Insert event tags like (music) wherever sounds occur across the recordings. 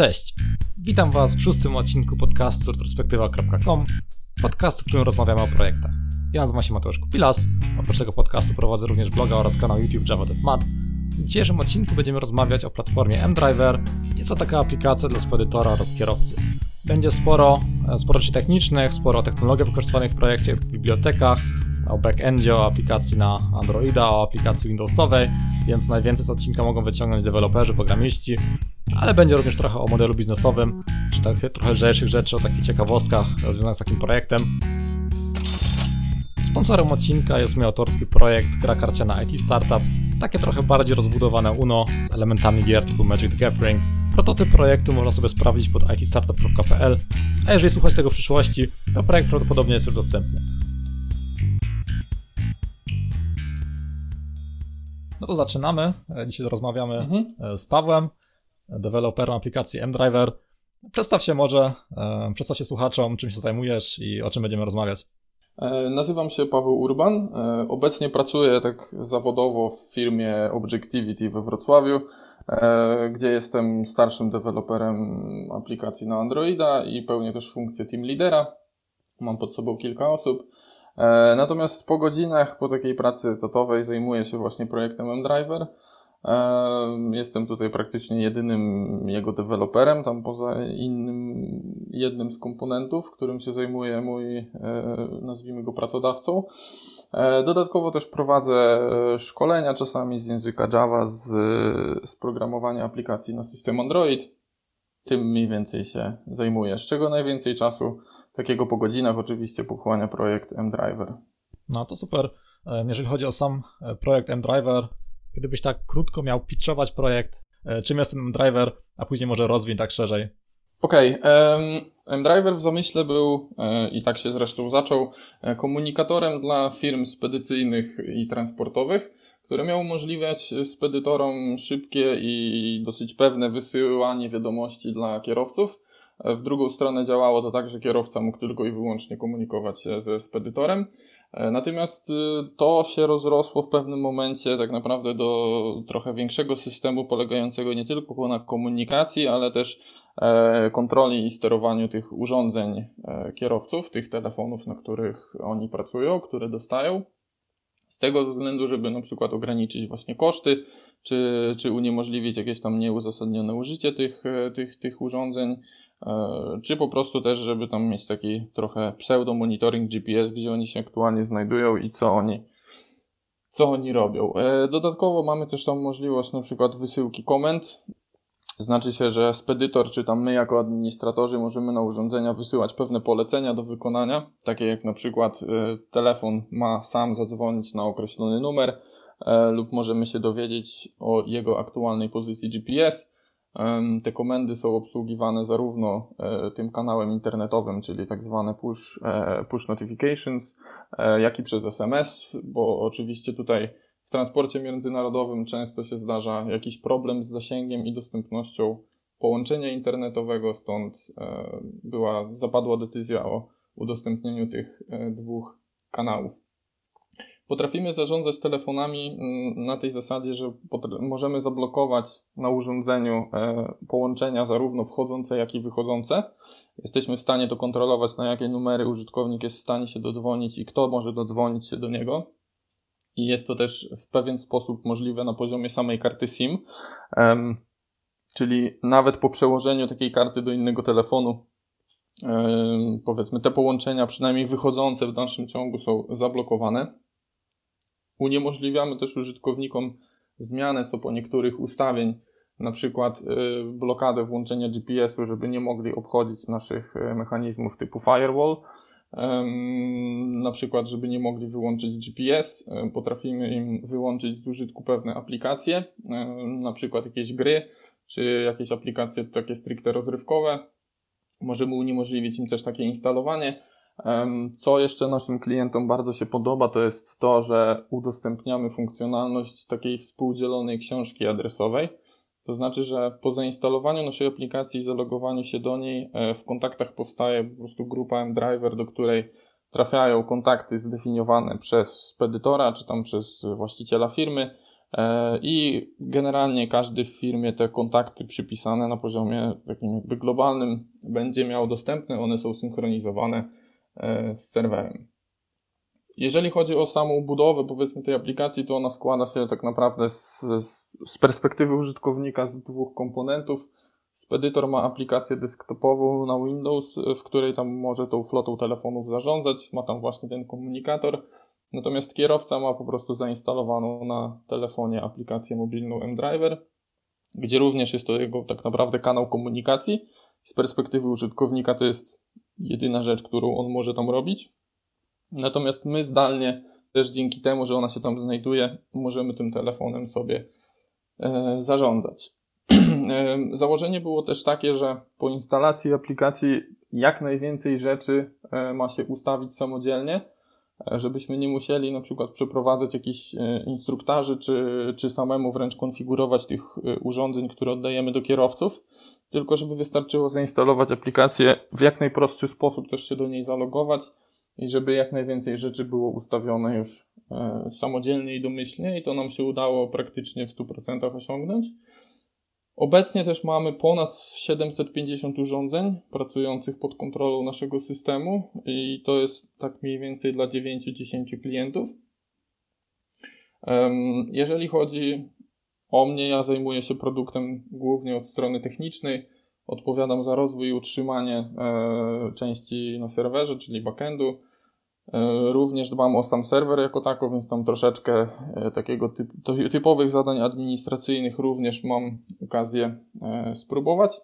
Cześć, witam Was w szóstym odcinku podcastu retrospektywa.com, podcastu, w którym rozmawiamy o projektach. Ja nazywam się Mateusz Kupilas, oprócz tego podcastu prowadzę również bloga oraz kanał YouTube Java Mat. W dzisiejszym odcinku będziemy rozmawiać o platformie mDriver, to taka aplikacja dla spedytora oraz kierowcy. Będzie sporo, e, sporo rzeczy technicznych, sporo technologii wykorzystywanych w projekcie, w bibliotekach, o backendzie, o aplikacji na Androida, o aplikacji Windowsowej, więc najwięcej z odcinka mogą wyciągnąć deweloperzy, programiści, ale będzie również trochę o modelu biznesowym, czy tak, trochę lżejszych rzeczy, o takich ciekawostkach związanych z takim projektem. Sponsorem odcinka jest mój autorski projekt Gra karciana IT Startup, takie trochę bardziej rozbudowane UNO z elementami gier typu Magic the Gathering. Prototyp projektu można sobie sprawdzić pod itstartup.pl, a jeżeli słuchać tego w przyszłości, to projekt prawdopodobnie jest już dostępny. No to zaczynamy. E, dzisiaj rozmawiamy mhm. E, z Pawłem, deweloperem aplikacji mDriver. Przedstaw się może, e, przedstaw się słuchaczom, czym się zajmujesz i o czym będziemy rozmawiać. Nazywam się Paweł Urban. Obecnie pracuję tak zawodowo w firmie Objectivity we Wrocławiu, gdzie jestem starszym deweloperem aplikacji na Androida i pełnię też funkcję team leadera. Mam pod sobą kilka osób. E, natomiast po godzinach, po takiej pracy tatowej zajmuję się właśnie projektem mDriver. E, jestem tutaj praktycznie jedynym jego deweloperem, tam poza innym, jednym z komponentów, którym się zajmuje mój, e, nazwijmy go pracodawcą. Dodatkowo też prowadzę szkolenia czasami z języka Java, z, z programowania aplikacji na system Android. Tym mniej więcej się zajmuję, z czego najwięcej czasu takiego po godzinach oczywiście pochłania projekt mDriver. No to super. Jeżeli chodzi o sam e, projekt mDriver, gdybyś tak krótko miał pitchować projekt, e, czym jest ten mDriver, a później może rozwiń tak szerzej. Okej. Okay. mDriver w zamyśle był, e, i tak się zresztą zaczął, komunikatorem dla firm spedycyjnych i transportowych, które miał umożliwiać spedytorom szybkie i dosyć pewne wysyłanie wiadomości dla kierowców w drugą stronę działało to tak, że kierowca mógł tylko i wyłącznie komunikować się ze spedytorem. E, natomiast y, to się rozrosło w pewnym momencie tak naprawdę do trochę większego systemu polegającego nie tylko na komunikacji, ale też e, kontroli i sterowaniu tych urządzeń e, kierowców, tych telefonów, na których oni pracują, które dostają. Z tego względu, żeby na przykład ograniczyć właśnie koszty, czy, czy uniemożliwić jakieś tam nieuzasadnione użycie tych, tych, tych urządzeń, czy po prostu też, żeby tam mieć taki trochę pseudo-monitoring GPS, gdzie oni się aktualnie znajdują i co oni, co oni robią. E, dodatkowo mamy też tam możliwość na przykład wysyłki komend. Znaczy się, że spedytor, czy tam my jako administratorzy możemy na urządzenia wysyłać pewne polecenia do wykonania, takie jak na przykład e, telefon ma sam zadzwonić na określony numer, lub możemy się dowiedzieć o jego aktualnej pozycji GPS, te komendy są obsługiwane zarówno e, tym kanałem internetowym, czyli tak zwane push, e, push notifications, e, jak i przez SMS, bo oczywiście tutaj w transporcie międzynarodowym często się zdarza jakiś problem z zasięgiem i dostępnością połączenia internetowego, stąd była, zapadła decyzja o udostępnieniu tych dwóch kanałów. Potrafimy zarządzać telefonami mm, na tej zasadzie, że możemy zablokować na urządzeniu e, połączenia zarówno wchodzące, jak i wychodzące. Jesteśmy w stanie to kontrolować, na jakie numery użytkownik jest w stanie się dodzwonić i kto może dodzwonić się do niego. I jest to też w pewien sposób możliwe na poziomie samej karty SIM. Czyli nawet po przełożeniu takiej karty do innego telefonu, powiedzmy, te połączenia, przynajmniej wychodzące w dalszym ciągu, są zablokowane. Uniemożliwiamy też użytkownikom zmianę co po niektórych ustawień, na przykład y, blokadę włączenia GPS-u, żeby nie mogli obchodzić naszych y, mechanizmów typu firewall. Na przykład, żeby nie mogli wyłączyć GPS, y, potrafimy im wyłączyć z użytku pewne aplikacje, na przykład jakieś gry, czy jakieś aplikacje takie stricte rozrywkowe. Możemy uniemożliwić im też takie instalowanie. Co jeszcze naszym klientom bardzo się podoba, to jest to, że udostępniamy funkcjonalność takiej współdzielonej książki adresowej. To znaczy, że po zainstalowaniu naszej aplikacji i zalogowaniu się do niej, e, w kontaktach powstaje po prostu grupa mDriver, do której trafiają kontakty zdefiniowane przez spedytora, czy tam przez właściciela firmy, E, I generalnie każdy w firmie te kontakty przypisane na poziomie takim jakby globalnym będzie miał dostępne, one są synchronizowane z serwerem. Jeżeli chodzi o samą budowę, powiedzmy, tej aplikacji, to ona składa się tak naprawdę z, z perspektywy użytkownika z dwóch komponentów. Spedytor ma aplikację desktopową na Windows, w której tam może tą flotą telefonów zarządzać, ma tam właśnie ten komunikator. Natomiast kierowca ma po prostu zainstalowaną na telefonie aplikację mobilną mDriver, gdzie również jest to jego tak naprawdę kanał komunikacji. Z perspektywy użytkownika to jest jedyna rzecz, którą on może tam robić. Natomiast my zdalnie, też dzięki temu, że ona się tam znajduje, możemy tym telefonem sobie e, zarządzać. (clears throat) E, założenie było też takie, że po instalacji aplikacji jak najwięcej rzeczy e, ma się ustawić samodzielnie, żebyśmy nie musieli na przykład przeprowadzać jakichś instruktarzy, czy, czy samemu wręcz konfigurować tych urządzeń, które oddajemy do kierowców, tylko żeby wystarczyło zainstalować aplikację w jak najprostszy sposób, też się do niej zalogować i żeby jak najwięcej rzeczy było ustawione już e, samodzielnie i domyślnie i to nam się udało praktycznie w 100% osiągnąć. Obecnie też mamy ponad 750 urządzeń pracujących pod kontrolą naszego systemu i to jest tak mniej więcej dla 9-10 klientów. Jeżeli chodzi o mnie, ja zajmuję się produktem głównie od strony technicznej. Odpowiadam za rozwój i utrzymanie e, części na serwerze, czyli backendu. E, również dbam o sam serwer jako tako, więc tam troszeczkę e, takiego typ, typowych zadań administracyjnych również mam okazję e, spróbować.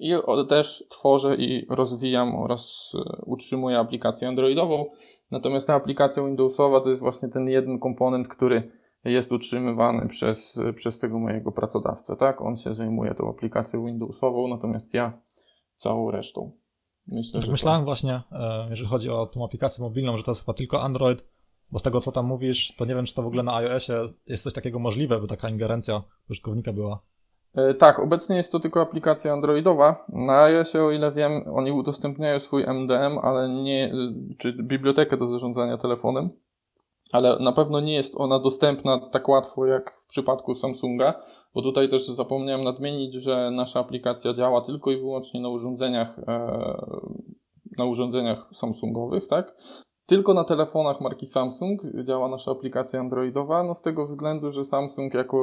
I też tworzę i rozwijam oraz utrzymuję aplikację Androidową. Natomiast ta aplikacja Windowsowa to jest właśnie ten jeden komponent, który jest utrzymywany przez, przez tego mojego pracodawcę, tak? On się zajmuje tą aplikacją Windowsową, natomiast ja całą resztą. Myślę, tak myślałem to... właśnie, e, jeżeli chodzi o tą aplikację mobilną, że to jest chyba tylko Android, bo z tego co tam mówisz, to nie wiem, czy to w ogóle na iOSie jest coś takiego możliwe, by taka ingerencja użytkownika była. E, tak, obecnie jest to tylko aplikacja androidowa. Na iOSie, o ile wiem, oni udostępniają swój MDM, ale nie, czy bibliotekę do zarządzania telefonem, ale na pewno nie jest ona dostępna tak łatwo jak w przypadku Samsunga, bo tutaj też zapomniałem nadmienić, że nasza aplikacja działa tylko i wyłącznie na urządzeniach, e, na urządzeniach Samsungowych, tak? Tylko na telefonach marki Samsung działa nasza aplikacja Androidowa, no z tego względu, że Samsung jako,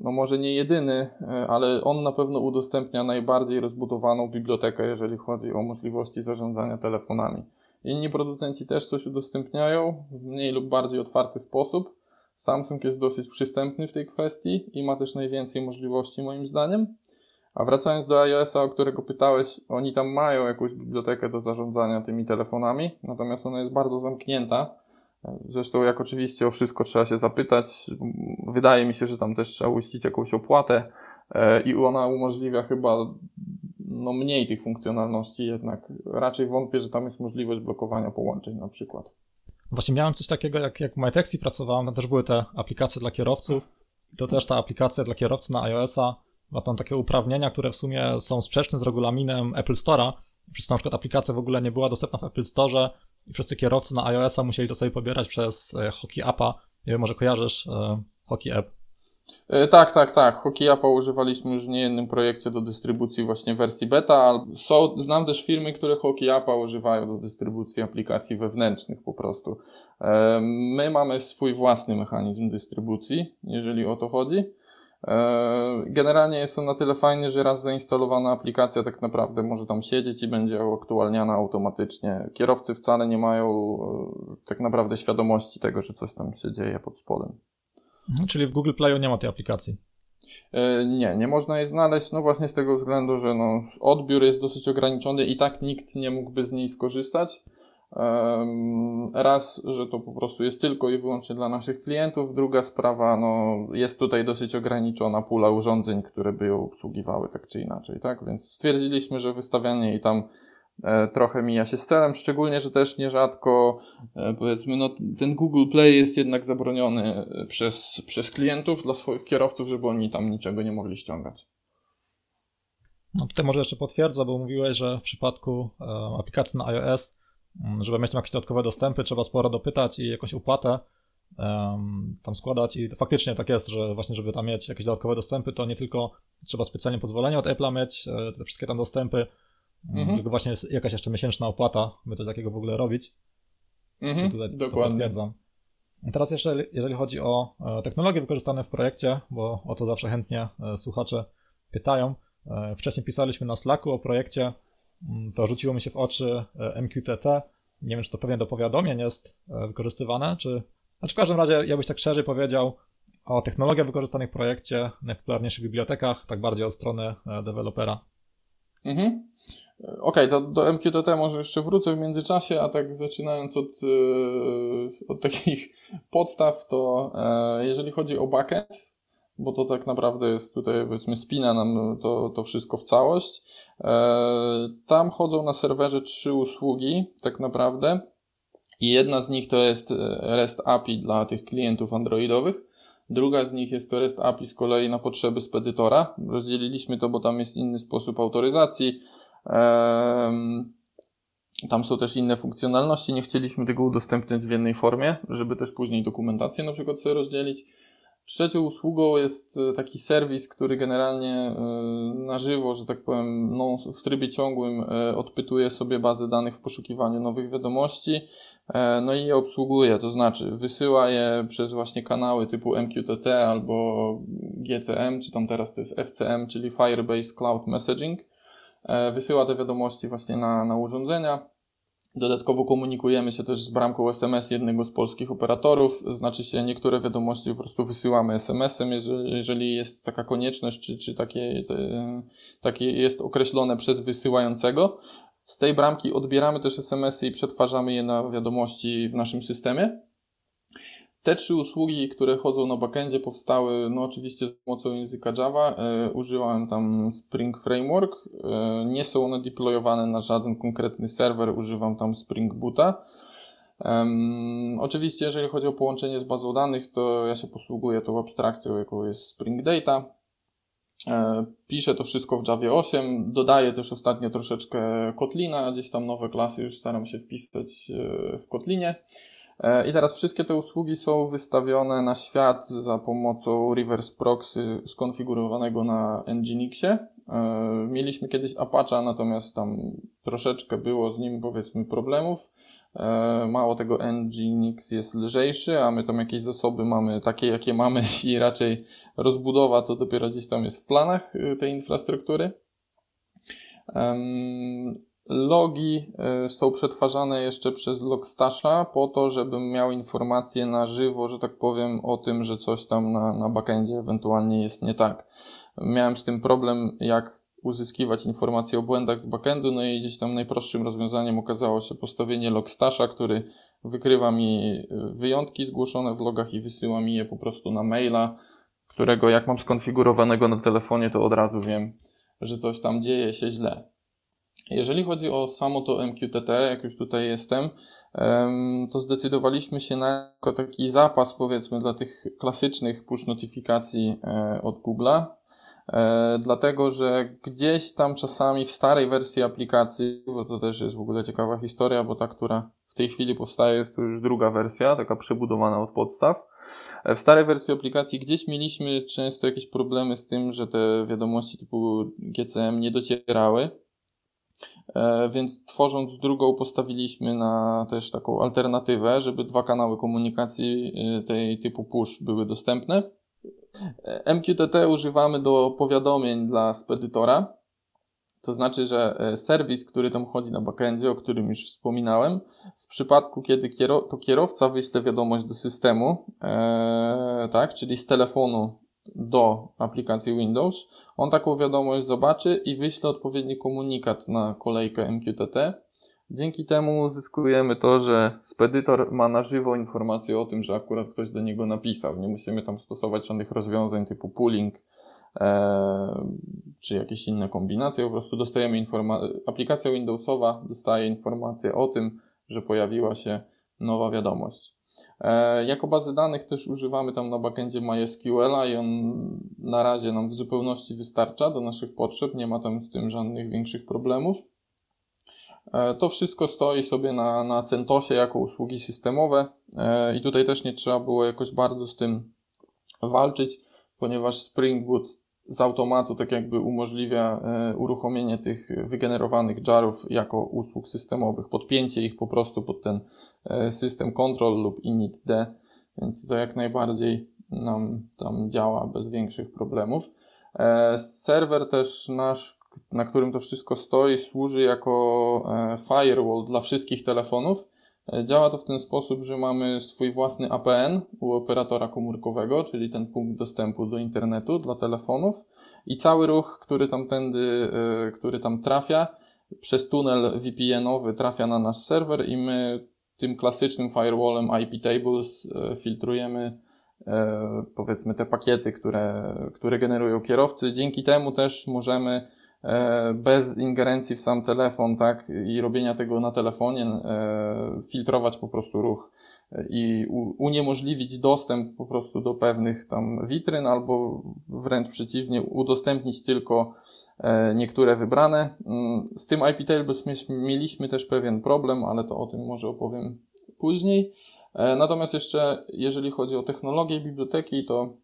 no może nie jedyny, e, ale on na pewno udostępnia najbardziej rozbudowaną bibliotekę, jeżeli chodzi o możliwości zarządzania telefonami. Inni producenci też coś udostępniają w mniej lub bardziej otwarty sposób. Samsung jest dosyć przystępny w tej kwestii i ma też najwięcej możliwości moim zdaniem. A wracając do iOS-a, o którego pytałeś, oni tam mają jakąś bibliotekę do zarządzania tymi telefonami, natomiast ona jest bardzo zamknięta. Zresztą, jak oczywiście o wszystko trzeba się zapytać, wydaje mi się, że tam też trzeba uścić jakąś opłatę e, i ona umożliwia chyba no, mniej tych funkcjonalności, jednak raczej wątpię, że tam jest możliwość blokowania połączeń na przykład. Właśnie miałem coś takiego, jak, jak w MyTaxi pracowałem, tam też były te aplikacje dla kierowców. To też ta aplikacja dla kierowcy na iOS-a ma tam takie uprawnienia, które w sumie są sprzeczne z regulaminem Apple Store'a. Przez na przykład aplikacja w ogóle nie była dostępna w Apple Store i wszyscy kierowcy na iOS-a musieli to sobie pobierać przez e, Hockey Appa. Nie wiem, może kojarzysz e, Hockey App. E, tak, tak, tak. HockeyAppa używaliśmy już w niejednym projekcie do dystrybucji właśnie wersji beta. Są, znam też firmy, które HockeyAppa używają do dystrybucji aplikacji wewnętrznych po prostu. E, my mamy swój własny mechanizm dystrybucji, jeżeli o to chodzi. E, generalnie jest on na tyle fajny, że raz zainstalowana aplikacja tak naprawdę może tam siedzieć i będzie aktualniana automatycznie. Kierowcy wcale nie mają tak naprawdę świadomości tego, że coś tam się dzieje pod spodem. Mhm, czyli w Google Playu nie ma tej aplikacji. E, nie, nie można jej znaleźć, no właśnie z tego względu, że no, odbiór jest dosyć ograniczony i tak nikt nie mógłby z niej skorzystać. Raz, że to po prostu jest tylko i wyłącznie dla naszych klientów. Druga sprawa, no, jest tutaj dosyć ograniczona pula urządzeń, które by ją obsługiwały tak czy inaczej, tak? Więc stwierdziliśmy, że wystawianie jej tam trochę mija się z celem, szczególnie, że też nierzadko e, powiedzmy, no, ten Google Play jest jednak zabroniony e, przez, przez klientów dla swoich kierowców, żeby oni tam niczego nie mogli ściągać. No tutaj może jeszcze potwierdzę, bo mówiłeś, że w przypadku aplikacji na iOS, mm, żeby mieć tam jakieś dodatkowe dostępy, trzeba sporo dopytać i jakąś opłatę. tam składać i faktycznie tak jest, że właśnie żeby tam mieć jakieś dodatkowe dostępy, to nie tylko trzeba specjalnie pozwolenie od Apple'a mieć, e, te wszystkie tam dostępy, mhm. tylko właśnie jest jakaś jeszcze miesięczna opłata, by coś takiego w ogóle robić. Mhm, tutaj dokładnie. potwierdzam. Teraz jeszcze, jeżeli chodzi o e, technologie wykorzystane w projekcie, bo o to zawsze chętnie e, słuchacze pytają. Wcześniej pisaliśmy na Slacku o projekcie, mm, to rzuciło mi się w oczy MQTT. Nie wiem, czy to pewnie do powiadomień jest wykorzystywane, czy znaczy w każdym razie, ja byś tak szerzej powiedział o technologiach wykorzystanych w projekcie, najpopularniejszych bibliotekach, tak bardziej od strony e, dewelopera. Mhm. Okej, okay, to do MQTT może jeszcze wrócę w międzyczasie, a tak zaczynając od, yy, od takich (laughs) podstaw, to yy, jeżeli chodzi o backend, bo to tak naprawdę jest tutaj, powiedzmy, spina nam to, to wszystko w całość. Tam chodzą na serwerze trzy usługi, tak naprawdę. I jedna z nich to jest e, REST API dla tych klientów androidowych. Druga z nich jest to REST API z kolei na potrzeby spedytora. Rozdzieliliśmy to, bo tam jest inny sposób autoryzacji. Tam są też inne funkcjonalności. Nie chcieliśmy tego udostępniać w jednej formie, żeby też później dokumentację na przykład sobie rozdzielić. Trzecią usługą jest e, taki serwis, który generalnie e, na żywo, że tak powiem, no, w trybie ciągłym odpytuje sobie bazę danych w poszukiwaniu nowych wiadomości E, no i je obsługuje, to znaczy wysyła je przez właśnie kanały typu MQTT albo GCM, czy tam teraz to jest FCM, czyli Firebase Cloud Messaging. E, wysyła te wiadomości właśnie na, na urządzenia. Dodatkowo komunikujemy się też z bramką SMS jednego z polskich operatorów, znaczy się niektóre wiadomości po prostu wysyłamy SMS-em, jeżeli jest taka konieczność, czy, czy takie, takie jest określone przez wysyłającego. Z tej bramki odbieramy też SMS-y i przetwarzamy je na wiadomości w naszym systemie. Te trzy usługi, które chodzą na backendzie, powstały no oczywiście z pomocą języka Java. E, używałem tam Spring Framework. E, nie są one deployowane na żaden konkretny serwer, używam tam Spring Boota. Oczywiście, jeżeli chodzi o połączenie z bazą danych, to ja się posługuję tą abstrakcją, jaką jest Spring Data. E, piszę to wszystko w Java 8, dodaję też ostatnio troszeczkę Kotlina, gdzieś tam nowe klasy już staram się wpisać e, w Kotlinie. E, I teraz wszystkie te usługi są wystawione na świat za pomocą reverse proxy skonfigurowanego na Nginxie. Mieliśmy kiedyś Apache, natomiast tam troszeczkę było z nim powiedzmy problemów. E, mało tego, Nginx jest lżejszy, a my tam jakieś zasoby mamy takie, jakie mamy (laughs) i raczej rozbudowa to dopiero gdzieś tam jest w planach tej infrastruktury. Logi y, są przetwarzane jeszcze przez Logstasha po to, żebym miał informacje na żywo, że tak powiem, o tym, że coś tam na, na backendzie ewentualnie jest nie tak. Miałem z tym problem, jak uzyskiwać informacje o błędach z backendu, no i gdzieś tam najprostszym rozwiązaniem okazało się postawienie Logstasha, który wykrywa mi y, wyjątki zgłoszone w logach i wysyła mi je po prostu na maila, którego jak mam skonfigurowanego na telefonie, to od razu wiem, że coś tam dzieje się źle. Jeżeli chodzi o samo to MQTT, jak już tutaj jestem, to zdecydowaliśmy się na taki zapas, powiedzmy, dla tych klasycznych push notyfikacji e, od Google'a, E, dlatego że gdzieś tam czasami w starej wersji aplikacji, bo to też jest w ogóle ciekawa historia, bo ta, która w tej chwili powstaje, jest to już druga wersja, taka przebudowana od podstaw. E, w starej wersji aplikacji gdzieś mieliśmy często jakieś problemy z tym, że te wiadomości typu GCM nie docierały. E, więc tworząc drugą postawiliśmy na też taką alternatywę, żeby dwa kanały komunikacji tej typu push były dostępne. MQTT używamy do powiadomień dla spedytora. To znaczy, że e, serwis, który tam chodzi na backendzie, o którym już wspominałem, w przypadku, kiedy to kierowca wyśle wiadomość do systemu, e, tak, czyli z telefonu do aplikacji Windows, on taką wiadomość zobaczy i wyśle odpowiedni komunikat na kolejkę MQTT Dzięki temu uzyskujemy to, że spedytor ma na żywo informację o tym, że akurat ktoś do niego napisał. Nie musimy tam stosować żadnych rozwiązań typu pooling e, czy jakieś inne kombinacje. Po prostu dostajemy informację. Aplikacja Windowsowa dostaje informację o tym, że pojawiła się nowa wiadomość. E, jako bazy danych też używamy tam na backendzie MySQL i on na razie nam w zupełności wystarcza do naszych potrzeb. Nie ma tam z tym żadnych większych problemów. To wszystko stoi sobie na, na CentOSie jako usługi systemowe i tutaj też nie trzeba było jakoś bardzo z tym walczyć, ponieważ Spring Boot z automatu tak jakby umożliwia e, uruchomienie tych wygenerowanych jarów jako usług systemowych, podpięcie ich po prostu pod ten e, system control lub initd, więc to jak najbardziej nam tam działa bez większych problemów. E, serwer też nasz, na którym to wszystko stoi, służy jako firewall dla wszystkich telefonów, E, działa to w ten sposób, że mamy swój własny APN u operatora komórkowego, czyli ten punkt dostępu do internetu dla telefonów i cały ruch, który tamtędy, e, który tam trafia, przez tunel VPN-owy trafia na nasz serwer i my tym klasycznym firewallem IP tables e, filtrujemy powiedzmy te pakiety, które, które generują kierowcy. Dzięki temu też możemy E, bez ingerencji w sam telefon, tak, i robienia tego na telefonie, e, filtrować po prostu ruch i uniemożliwić dostęp po prostu do pewnych tam witryn, albo wręcz przeciwnie, udostępnić tylko e, niektóre wybrane. Mm, z tym IP Tables mieliśmy też pewien problem, ale to o tym może opowiem później. Natomiast jeszcze, jeżeli chodzi o technologię biblioteki, to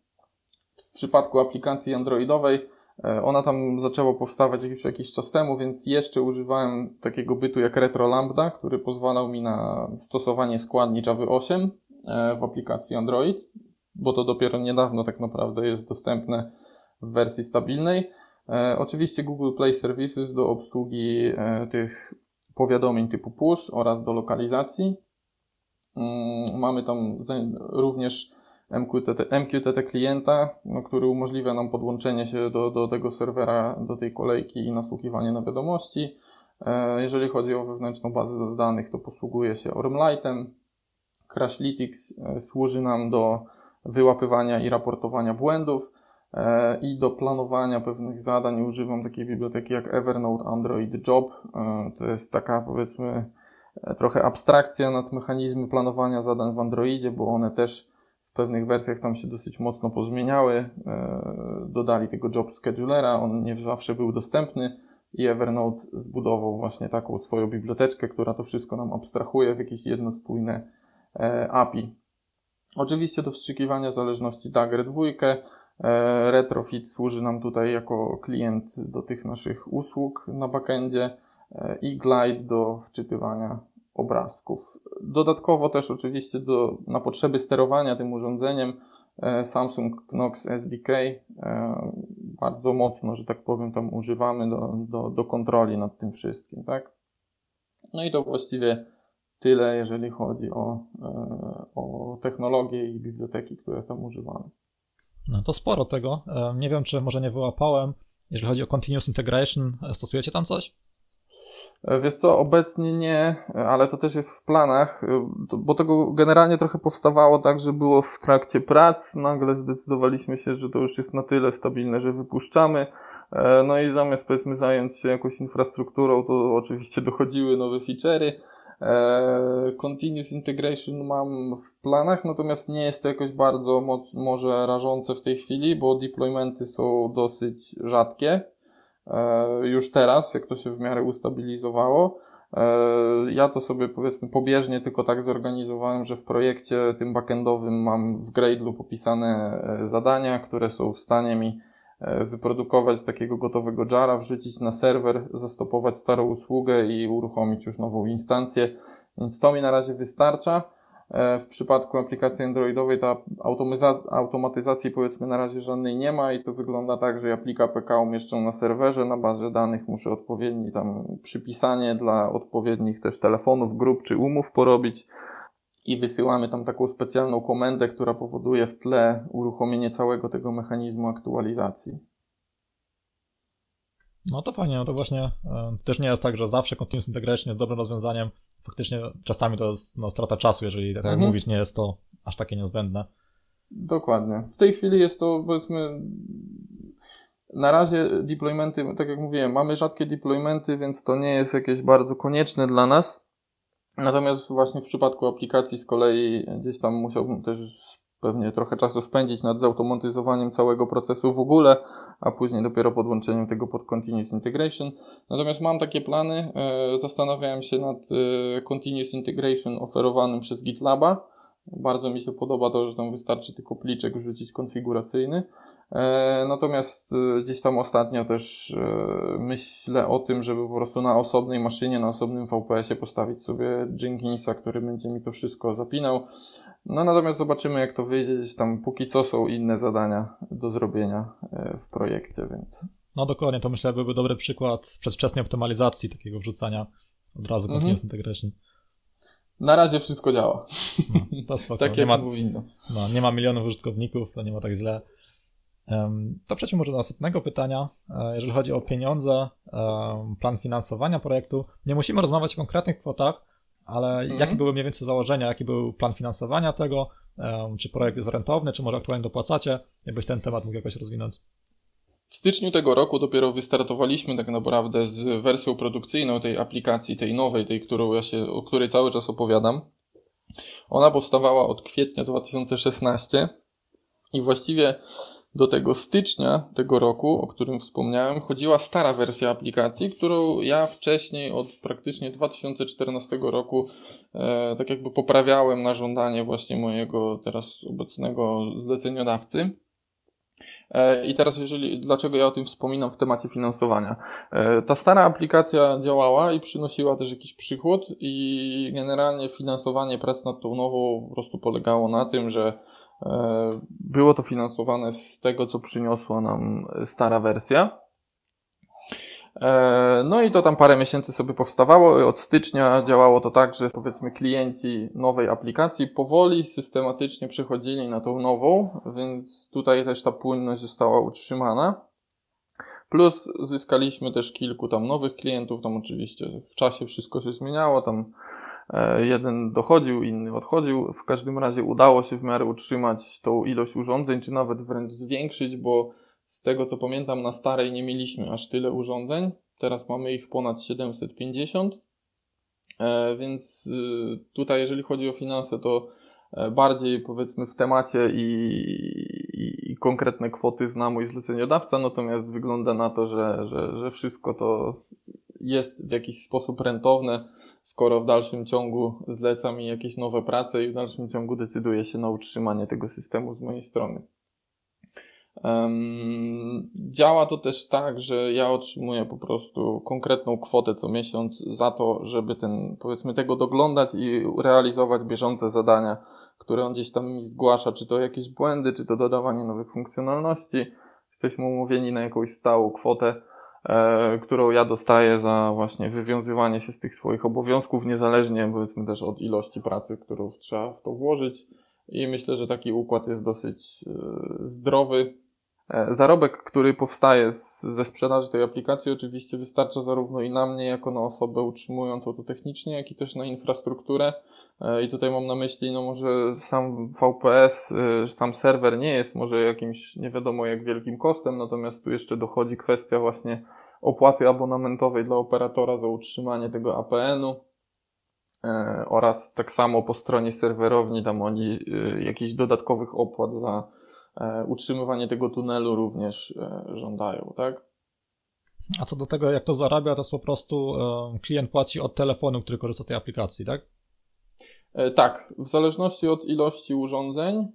w przypadku aplikacji androidowej, E, ona tam zaczęła powstawać już jakiś czas temu, więc jeszcze używałem takiego bytu jak Retro Lambda, który pozwalał mi na stosowanie składni Java 8 e, w aplikacji Android, bo to dopiero niedawno tak naprawdę jest dostępne w wersji stabilnej. E, oczywiście Google Play Services do obsługi tych powiadomień typu push oraz do lokalizacji. Mm, mamy tam również MQTT, MQTT klienta, no, który umożliwia nam podłączenie się do, do tego serwera, do tej kolejki i nasłuchiwanie na wiadomości. E, jeżeli chodzi o wewnętrzną bazę danych, to posługuje się Ormlightem. Crashlytics e, służy nam do wyłapywania i raportowania błędów e, i do planowania pewnych zadań. Używam takiej biblioteki jak Evernote Android Job. To jest taka powiedzmy trochę abstrakcja nad mechanizmy planowania zadań w Androidzie, bo one też w pewnych wersjach tam się dosyć mocno pozmieniały. E, dodali tego job schedulera, on nie zawsze był dostępny i Evernote zbudował właśnie taką swoją biblioteczkę, która to wszystko nam abstrahuje w jakieś jedno spójne e, API. Oczywiście do wstrzykiwania zależności Dagger 2. E, Retrofit służy nam tutaj jako klient do tych naszych usług na backendzie i Glide do wczytywania obrazków. Dodatkowo też oczywiście do, na potrzeby sterowania tym urządzeniem e, Samsung Knox SDK e, bardzo mocno, że tak powiem, tam używamy do, do, do kontroli nad tym wszystkim, tak? No i to właściwie tyle, jeżeli chodzi o, e, o technologie i biblioteki, które tam używamy. No to sporo tego. Nie wiem, czy może nie wyłapałem. Jeżeli chodzi o Continuous Integration, stosujecie tam coś? E, wiesz co, obecnie nie, ale to też jest w planach, e, bo tego generalnie trochę powstawało tak, że było w trakcie prac, nagle zdecydowaliśmy się, że to już jest na tyle stabilne, że wypuszczamy, e, no i zamiast powiedzmy zająć się jakąś infrastrukturą, to oczywiście dochodziły nowe feature'y. Continuous Integration mam w planach, natomiast nie jest to jakoś bardzo może rażące w tej chwili, bo deploymenty są dosyć rzadkie. E, już teraz, jak to się w miarę ustabilizowało. E, ja to sobie powiedzmy pobieżnie tylko tak zorganizowałem, że w projekcie tym backendowym mam w Gradle popisane e, zadania, które są w stanie mi wyprodukować takiego gotowego jara, wrzucić na serwer, zastopować starą usługę i uruchomić już nową instancję. Więc to mi na razie wystarcza. E, w przypadku aplikacji androidowej ta automatyzacji powiedzmy na razie żadnej nie ma i to wygląda tak, że aplika PK umieszczą na serwerze, na bazie danych muszę odpowiedni tam przypisanie dla odpowiednich też telefonów, grup czy umów porobić i wysyłamy tam taką specjalną komendę, która powoduje w tle uruchomienie całego tego mechanizmu aktualizacji. No to fajnie, no to właśnie e, też nie jest tak, że zawsze Continuous Integration jest dobrym rozwiązaniem. Faktycznie czasami to jest no, strata czasu, jeżeli, tak jak mhm. mówisz, nie jest to aż takie niezbędne. Dokładnie. W tej chwili jest to, powiedzmy, na razie deploymenty, tak jak mówiłem, mamy rzadkie deploymenty, więc to nie jest jakieś bardzo konieczne dla nas. Natomiast właśnie w przypadku aplikacji z kolei gdzieś tam musiałbym też pewnie trochę czasu spędzić nad zautomatyzowaniem całego procesu w ogóle, a później dopiero podłączeniem tego pod Continuous Integration. Natomiast mam takie plany, e, zastanawiałem się nad e, Continuous Integration oferowanym przez GitLaba. Bardzo mi się podoba to, że tam wystarczy tylko pliczek wrzucić konfiguracyjny. E, natomiast gdzieś tam ostatnio też myślę o tym, żeby po prostu na osobnej maszynie, na osobnym VPS-ie postawić sobie Jenkinsa, który będzie mi to wszystko zapinał. No natomiast zobaczymy jak to wyjdzie. Gdzieś tam póki co są inne zadania do zrobienia e, w projekcie, więc... No dokładnie, to myślę byłby dobry przykład przedwczesnej optymalizacji takiego wrzucania od razu mhm. continuous integration. Na razie wszystko działa. No, to spoko. (laughs) tak nie ma, powinno. No, nie ma milionów użytkowników, to nie ma tak źle. To przejdźmy może do następnego pytania. E, jeżeli chodzi o pieniądze, plan finansowania projektu, nie musimy rozmawiać o konkretnych kwotach, ale mhm. jakie były mniej więcej założenia, jaki był plan finansowania tego, czy projekt jest rentowny, czy może aktualnie dopłacacie, jakbyś ten temat mógł jakoś rozwinąć? W styczniu tego roku dopiero wystartowaliśmy tak naprawdę z wersją produkcyjną tej aplikacji, tej nowej, tej, którą ja się, o której cały czas opowiadam. Ona powstawała od kwietnia 2016 i właściwie do tego stycznia tego roku, o którym wspomniałem, chodziła stara wersja aplikacji, którą ja wcześniej od praktycznie 2014 roku e, tak jakby poprawiałem na żądanie właśnie mojego teraz obecnego zleceniodawcy. E, I teraz, jeżeli, dlaczego ja o tym wspominam w temacie finansowania? E, ta stara aplikacja działała i przynosiła też jakiś przychód, i generalnie finansowanie prac nad tą nową po prostu polegało na tym, że było to finansowane z tego, co przyniosła nam stara wersja. E, no i to tam parę miesięcy sobie powstawało. Od stycznia działało to tak, że powiedzmy klienci nowej aplikacji powoli, systematycznie przechodzili na tą nową, więc tutaj też ta płynność została utrzymana. Plus zyskaliśmy też kilku tam nowych klientów, tam oczywiście w czasie wszystko się zmieniało, tam E, jeden dochodził, inny odchodził. W każdym razie udało się w miarę utrzymać tą ilość urządzeń, czy nawet wręcz zwiększyć, bo z tego co pamiętam, na starej nie mieliśmy aż tyle urządzeń. Teraz mamy ich ponad 750. E, więc y, tutaj, jeżeli chodzi o finanse, to e, bardziej powiedzmy w temacie i, i, i, konkretne kwoty zna mój zleceniodawca, natomiast wygląda na to, że, że, że wszystko to jest w jakiś sposób rentowne skoro w dalszym ciągu zleca mi jakieś nowe prace i w dalszym ciągu decyduje się na utrzymanie tego systemu z mojej strony. Um, działa to też tak, że ja otrzymuję po prostu konkretną kwotę co miesiąc za to, żeby ten, powiedzmy, tego doglądać i realizować bieżące zadania, które on gdzieś tam mi zgłasza, czy to jakieś błędy, czy to dodawanie nowych funkcjonalności. Jesteśmy umówieni na jakąś stałą kwotę, E, którą ja dostaję za właśnie wywiązywanie się z tych swoich obowiązków, niezależnie powiedzmy też od ilości pracy, którą trzeba w to włożyć. I myślę, że taki układ jest dosyć e, zdrowy. E, zarobek, który powstaje z, ze sprzedaży tej aplikacji, oczywiście wystarcza zarówno i na mnie, jako na osobę utrzymującą to technicznie, jak i też na infrastrukturę. I tutaj mam na myśli, no może sam VPS, sam serwer nie jest może jakimś nie wiadomo jak wielkim kosztem, natomiast tu jeszcze dochodzi kwestia właśnie opłaty abonamentowej dla operatora za utrzymanie tego APN-u e, oraz tak samo po stronie serwerowni tam oni e, jakichś dodatkowych opłat za e, utrzymywanie tego tunelu również żądają, tak? A co do tego, jak to zarabia, to jest po prostu klient płaci od telefonu, który korzysta z tej aplikacji, tak? Tak, w zależności od ilości urządzeń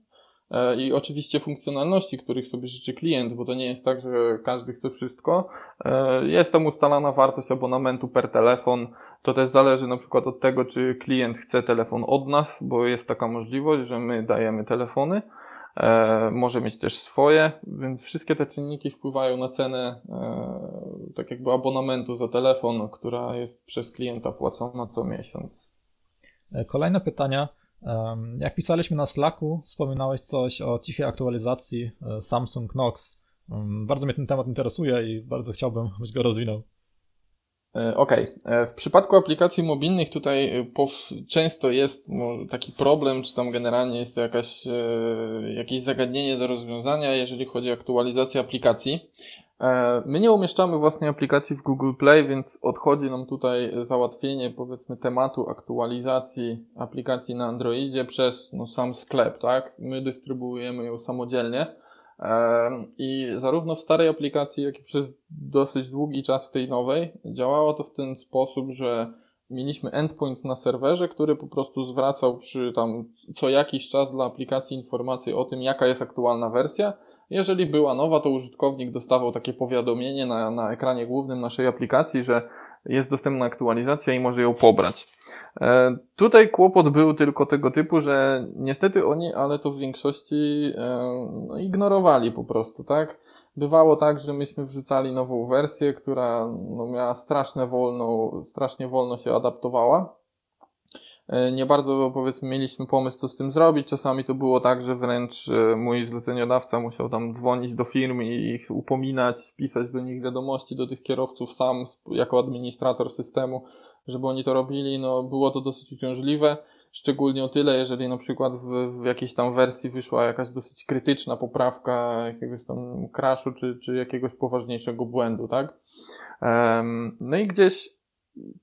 E, i oczywiście funkcjonalności, których sobie życzy klient, bo to nie jest tak, że każdy chce wszystko. E, jest tam ustalana wartość abonamentu per telefon. To też zależy na przykład od tego, czy klient chce telefon od nas, bo jest taka możliwość, że my dajemy telefony. E, może mieć też swoje, więc wszystkie te czynniki wpływają na cenę tak jakby abonamentu za telefon, która jest przez klienta płacona co miesiąc. Kolejne pytania. Jak pisaliśmy na Slacku, wspominałeś coś o cichej aktualizacji e, Samsung Knox. Bardzo mnie ten temat interesuje i bardzo chciałbym, (laughs) byś go rozwinął. E, okej. Okay. E, w przypadku aplikacji mobilnych tutaj często jest taki problem, czy tam generalnie jest to jakaś, jakieś zagadnienie do rozwiązania, jeżeli chodzi o aktualizację aplikacji. E, my nie umieszczamy własnej aplikacji w Google Play, więc odchodzi nam tutaj załatwienie powiedzmy tematu aktualizacji aplikacji na Androidzie przez no, sam sklep, tak? My dystrybuujemy ją samodzielnie. E, I zarówno w starej aplikacji, jak i przez dosyć długi czas w tej nowej działało to w ten sposób, że mieliśmy endpoint na serwerze, który po prostu zwracał przy tam co jakiś czas dla aplikacji informacje o tym, jaka jest aktualna wersja jeżeli była nowa, to użytkownik dostawał takie powiadomienie na, na ekranie głównym naszej aplikacji, że jest dostępna aktualizacja i może ją pobrać. E, tutaj kłopot był tylko tego typu, że niestety oni, ale to w większości e, no, ignorowali po prostu, tak? Bywało tak, że myśmy wrzucali nową wersję, która no, miała strasznie wolną, strasznie wolno się adaptowała nie bardzo powiedzmy mieliśmy pomysł, co z tym zrobić. Czasami to było tak, że wręcz e, mój zleceniodawca musiał tam dzwonić do firmy i ich upominać, pisać do nich wiadomości, do tych kierowców sam jako administrator systemu, żeby oni to robili. No, było to dosyć uciążliwe. Szczególnie o tyle, jeżeli na przykład w, w jakiejś tam wersji wyszła jakaś dosyć krytyczna poprawka jakiegoś tam crashu, czy, czy jakiegoś poważniejszego błędu, tak? Um, no i gdzieś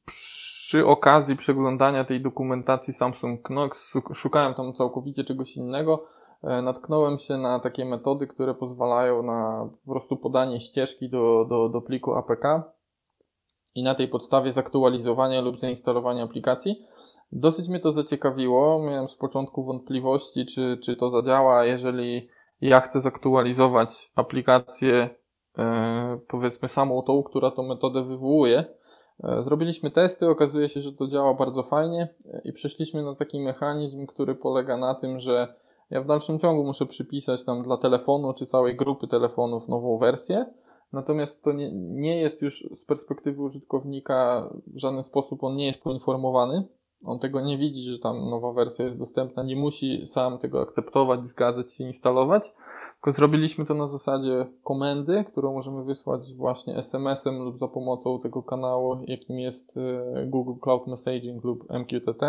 przy okazji przeglądania tej dokumentacji Samsung Knox szukałem tam całkowicie czegoś innego. E, natknąłem się na takie metody, które pozwalają na po prostu podanie ścieżki do, do, do pliku APK i na tej podstawie zaktualizowania lub zainstalowania aplikacji. Dosyć mnie to zaciekawiło. Miałem z początku wątpliwości, czy, czy to zadziała, jeżeli ja chcę zaktualizować aplikację, e, powiedzmy samą tą, która tą metodę wywołuje zrobiliśmy testy, okazuje się, że to działa bardzo fajnie e, i przeszliśmy na taki mechanizm, który polega na tym, że ja w dalszym ciągu muszę przypisać tam dla telefonu czy całej grupy telefonów nową wersję, natomiast to nie, nie jest już z perspektywy użytkownika w żaden sposób on nie jest poinformowany on tego nie widzi, że tam nowa wersja jest dostępna, nie musi sam tego akceptować, zgadzać się, instalować, tylko zrobiliśmy to na zasadzie komendy, którą możemy wysłać właśnie SMS-em lub za pomocą tego kanału, jakim jest e, Google Cloud Messaging lub MQTT.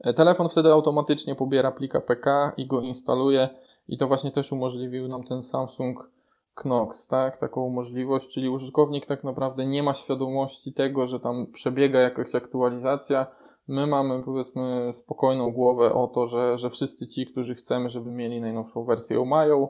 E, telefon wtedy automatycznie pobiera plika PK i go instaluje i to właśnie też umożliwił nam ten Samsung Knox, tak? Taką możliwość, czyli użytkownik tak naprawdę nie ma świadomości tego, że tam przebiega jakaś aktualizacja. My mamy powiedzmy spokojną głowę o to, że, że wszyscy ci, którzy chcemy, żeby mieli najnowszą wersję, ją mają.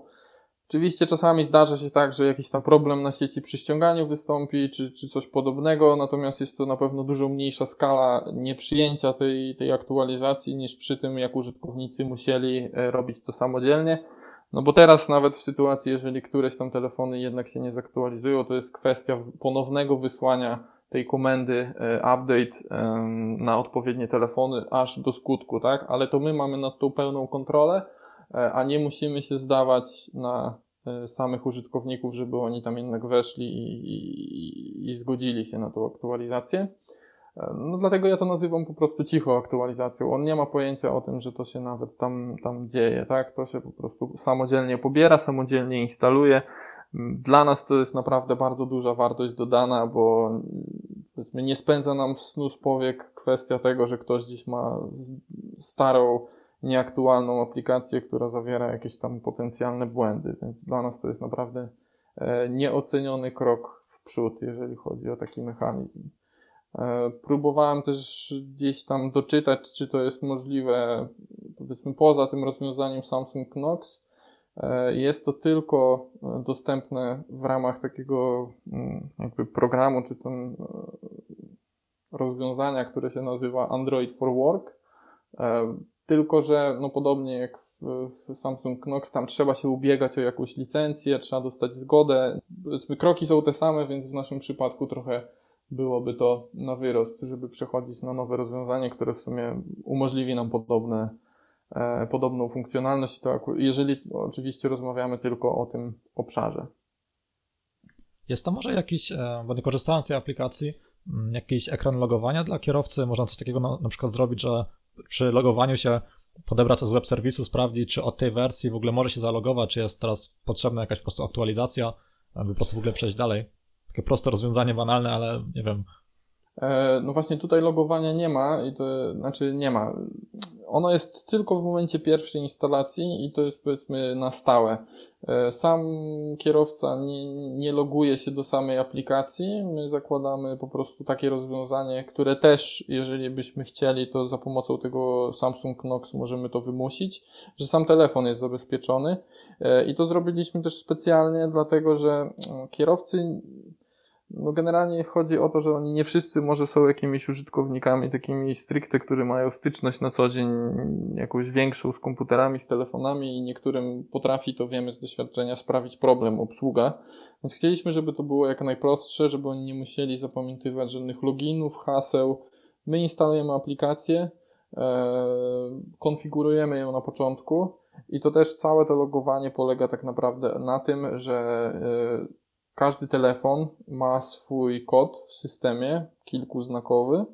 Oczywiście czasami zdarza się tak, że jakiś tam problem na sieci przy ściąganiu wystąpi, czy, czy coś podobnego, natomiast jest to na pewno dużo mniejsza skala nieprzyjęcia tej, tej aktualizacji niż przy tym, jak użytkownicy musieli e, robić to samodzielnie. No bo teraz nawet w sytuacji, jeżeli któreś tam telefony jednak się nie zaktualizują, to jest kwestia ponownego wysłania tej komendy e, update na odpowiednie telefony aż do skutku, tak? Ale to my mamy nad tą pełną kontrolę, e, a nie musimy się zdawać na e, samych użytkowników, żeby oni tam jednak weszli i, i, i zgodzili się na tą aktualizację. No dlatego ja to nazywam po prostu cicho aktualizacją. On nie ma pojęcia o tym, że to się nawet tam, tam dzieje, tak? To się po prostu samodzielnie pobiera, samodzielnie instaluje. Dla nas to jest naprawdę bardzo duża wartość dodana, bo nie spędza nam snu z powiek kwestia tego, że ktoś dziś ma starą, nieaktualną aplikację, która zawiera jakieś tam potencjalne błędy. Więc dla nas to jest naprawdę e, nieoceniony krok w przód, jeżeli chodzi o taki mechanizm. E, próbowałem też gdzieś tam doczytać, czy to jest możliwe, powiedzmy, poza tym rozwiązaniem Samsung Knox. E, jest to tylko e, dostępne w ramach takiego mm, jakby programu, czy tam rozwiązania, które się nazywa Android for Work. Tylko, że no podobnie jak w, w Samsung Knox, tam trzeba się ubiegać o jakąś licencję, trzeba dostać zgodę. Powiedzmy, kroki są te same, więc w naszym przypadku trochę byłoby to na wyrost, żeby przechodzić na nowe rozwiązanie, które w sumie umożliwi nam podobne, e, podobną funkcjonalność, to jeżeli oczywiście rozmawiamy tylko o tym obszarze. Jest to może jakiś, e, bo nie korzystałem z tej aplikacji, mm, jakiś ekran logowania dla kierowcy? Można coś takiego na, na przykład zrobić, że przy logowaniu się podebrać z web serwisu, sprawdzić, czy od tej wersji w ogóle może się zalogować, czy jest teraz potrzebna jakaś po prostu aktualizacja, aby po prostu w ogóle przejść dalej. Takie proste rozwiązanie, banalne, ale nie wiem. E, no właśnie tutaj logowania nie ma i to znaczy nie ma. Ono jest tylko w momencie pierwszej instalacji i to jest powiedzmy na stałe. E, sam kierowca nie, nie loguje się do samej aplikacji. My zakładamy po prostu takie rozwiązanie, które też, jeżeli byśmy chcieli, to za pomocą tego Samsung Knox możemy to wymusić, że sam telefon jest zabezpieczony. E, I to zrobiliśmy też specjalnie, dlatego że kierowcy no generalnie chodzi o to, że oni nie wszyscy może są jakimiś użytkownikami takimi stricte, którzy mają styczność na co dzień jakąś większą z komputerami, z telefonami i niektórym potrafi, to wiemy z doświadczenia, sprawić problem obsługa. Więc chcieliśmy, żeby to było jak najprostsze, żeby oni nie musieli zapamiętywać żadnych loginów, haseł. My instalujemy aplikację, e, konfigurujemy ją na początku i to też całe to logowanie polega tak naprawdę na tym, że e, każdy telefon ma swój kod w systemie, kilkuznakowy.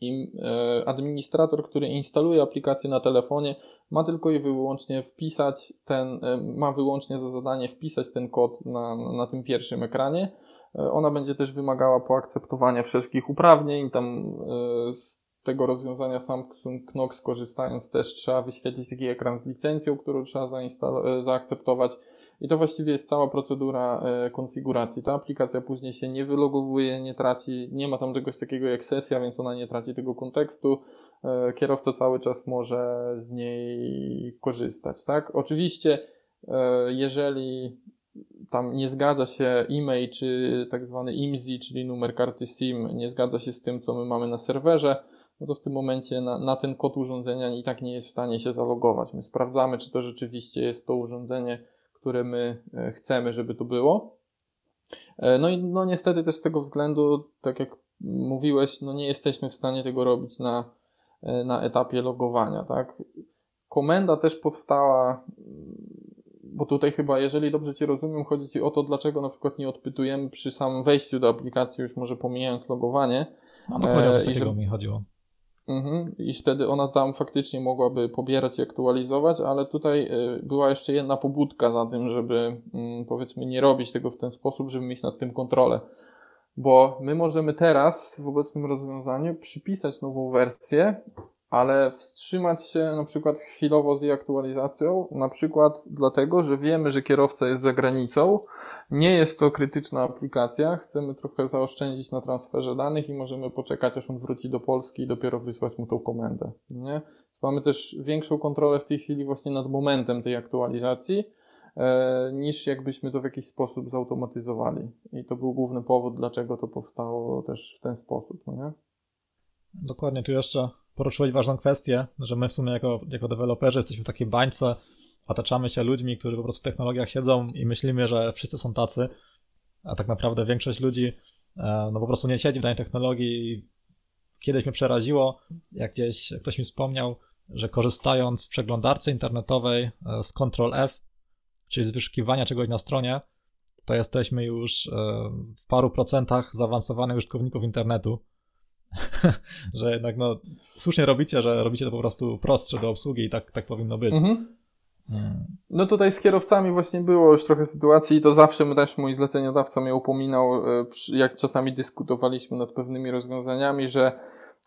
I e, administrator, który instaluje aplikację na telefonie, ma tylko i wyłącznie wpisać ten, e, ma wyłącznie za zadanie wpisać ten kod na, na tym pierwszym ekranie. E, ona będzie też wymagała poakceptowania wszelkich uprawnień. Tam z tego rozwiązania Samsung Knox korzystając też trzeba wyświetlić taki ekran z licencją, którą trzeba zaakceptować i to właściwie jest cała procedura e, konfiguracji. Ta aplikacja później się nie wylogowuje, nie traci, nie ma tam czegoś takiego jak sesja, więc ona nie traci tego kontekstu. E, kierowca cały czas może z niej korzystać, tak? Oczywiście, e, jeżeli tam nie zgadza się e-mail czy tak zwany IMSI, czyli numer karty SIM, nie zgadza się z tym, co my mamy na serwerze, no to w tym momencie na, na ten kod urządzenia i tak nie jest w stanie się zalogować. My sprawdzamy, czy to rzeczywiście jest to urządzenie, które my e, chcemy, żeby to było. E, no i no niestety też z tego względu, tak jak mówiłeś, no nie jesteśmy w stanie tego robić na, e, na etapie logowania, tak? Komenda też powstała, bo tutaj chyba, jeżeli dobrze Cię rozumiem, chodzi Ci o to, dlaczego na przykład nie odpytujemy przy samym wejściu do aplikacji, już może pomijając logowanie. No dokładnie o coś takiego mi chodziło. Mhm. I wtedy ona tam faktycznie mogłaby pobierać i aktualizować, ale tutaj y, była jeszcze jedna pobudka za tym, żeby mm, powiedzmy nie robić tego w ten sposób, żeby mieć nad tym kontrolę. Bo my możemy teraz w obecnym rozwiązaniu przypisać nową wersję, ale wstrzymać się na przykład chwilowo z jej aktualizacją, na przykład dlatego, że wiemy, że kierowca jest za granicą, nie jest to krytyczna aplikacja, chcemy trochę zaoszczędzić na transferze danych i możemy poczekać, aż on wróci do Polski i dopiero wysłać mu tą komendę. Nie? Mamy też większą kontrolę w tej chwili właśnie nad momentem tej aktualizacji, e, niż jakbyśmy to w jakiś sposób zautomatyzowali. I to był główny powód, dlaczego to powstało też w ten sposób. No nie? Dokładnie, tu jeszcze poruszyłeś ważną kwestię, że my w sumie jako, jako deweloperzy jesteśmy w takiej bańce, otaczamy się ludźmi, którzy po prostu w technologiach siedzą i myślimy, że wszyscy są tacy, a tak naprawdę większość ludzi e, no po prostu nie siedzi w danej technologii kiedyś mnie przeraziło, jak gdzieś ktoś mi wspomniał, że korzystając w przeglądarce internetowej e, z Ctrl F, czyli z wyszukiwania czegoś na stronie, to jesteśmy już e, w paru procentach zaawansowanych użytkowników internetu. (laughs) że jednak no, słusznie robicie, że robicie to po prostu prostsze do obsługi i tak, tak powinno być. Mhm. Hmm. No tutaj z kierowcami właśnie było już trochę sytuacji i to zawsze też mój zleceniodawca mnie upominał, e, jak czasami dyskutowaliśmy nad pewnymi rozwiązaniami, że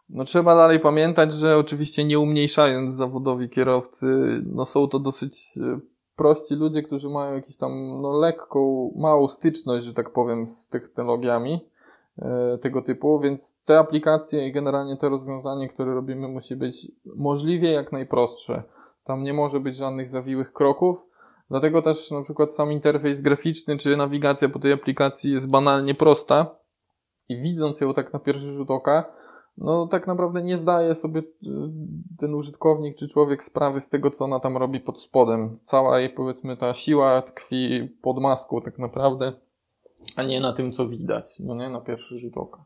no trzeba dalej pamiętać, że oczywiście nie umniejszając zawodowi kierowcy, no są to dosyć e, prości ludzie, którzy mają jakąś tam no lekką, małą styczność, że tak powiem, z technologiami. E, tego typu, więc te aplikacje i generalnie to rozwiązanie, które robimy, musi być możliwie jak najprostsze. Tam nie może być żadnych zawiłych kroków, dlatego też na przykład sam interfejs graficzny czy nawigacja po tej aplikacji jest banalnie prosta i widząc ją tak na pierwszy rzut oka, no tak naprawdę nie zdaje sobie e, ten użytkownik czy człowiek sprawy z tego, co ona tam robi pod spodem. Cała jej powiedzmy ta siła tkwi pod maską tak naprawdę a nie na tym, co widać, no nie, na pierwszy rzut oka.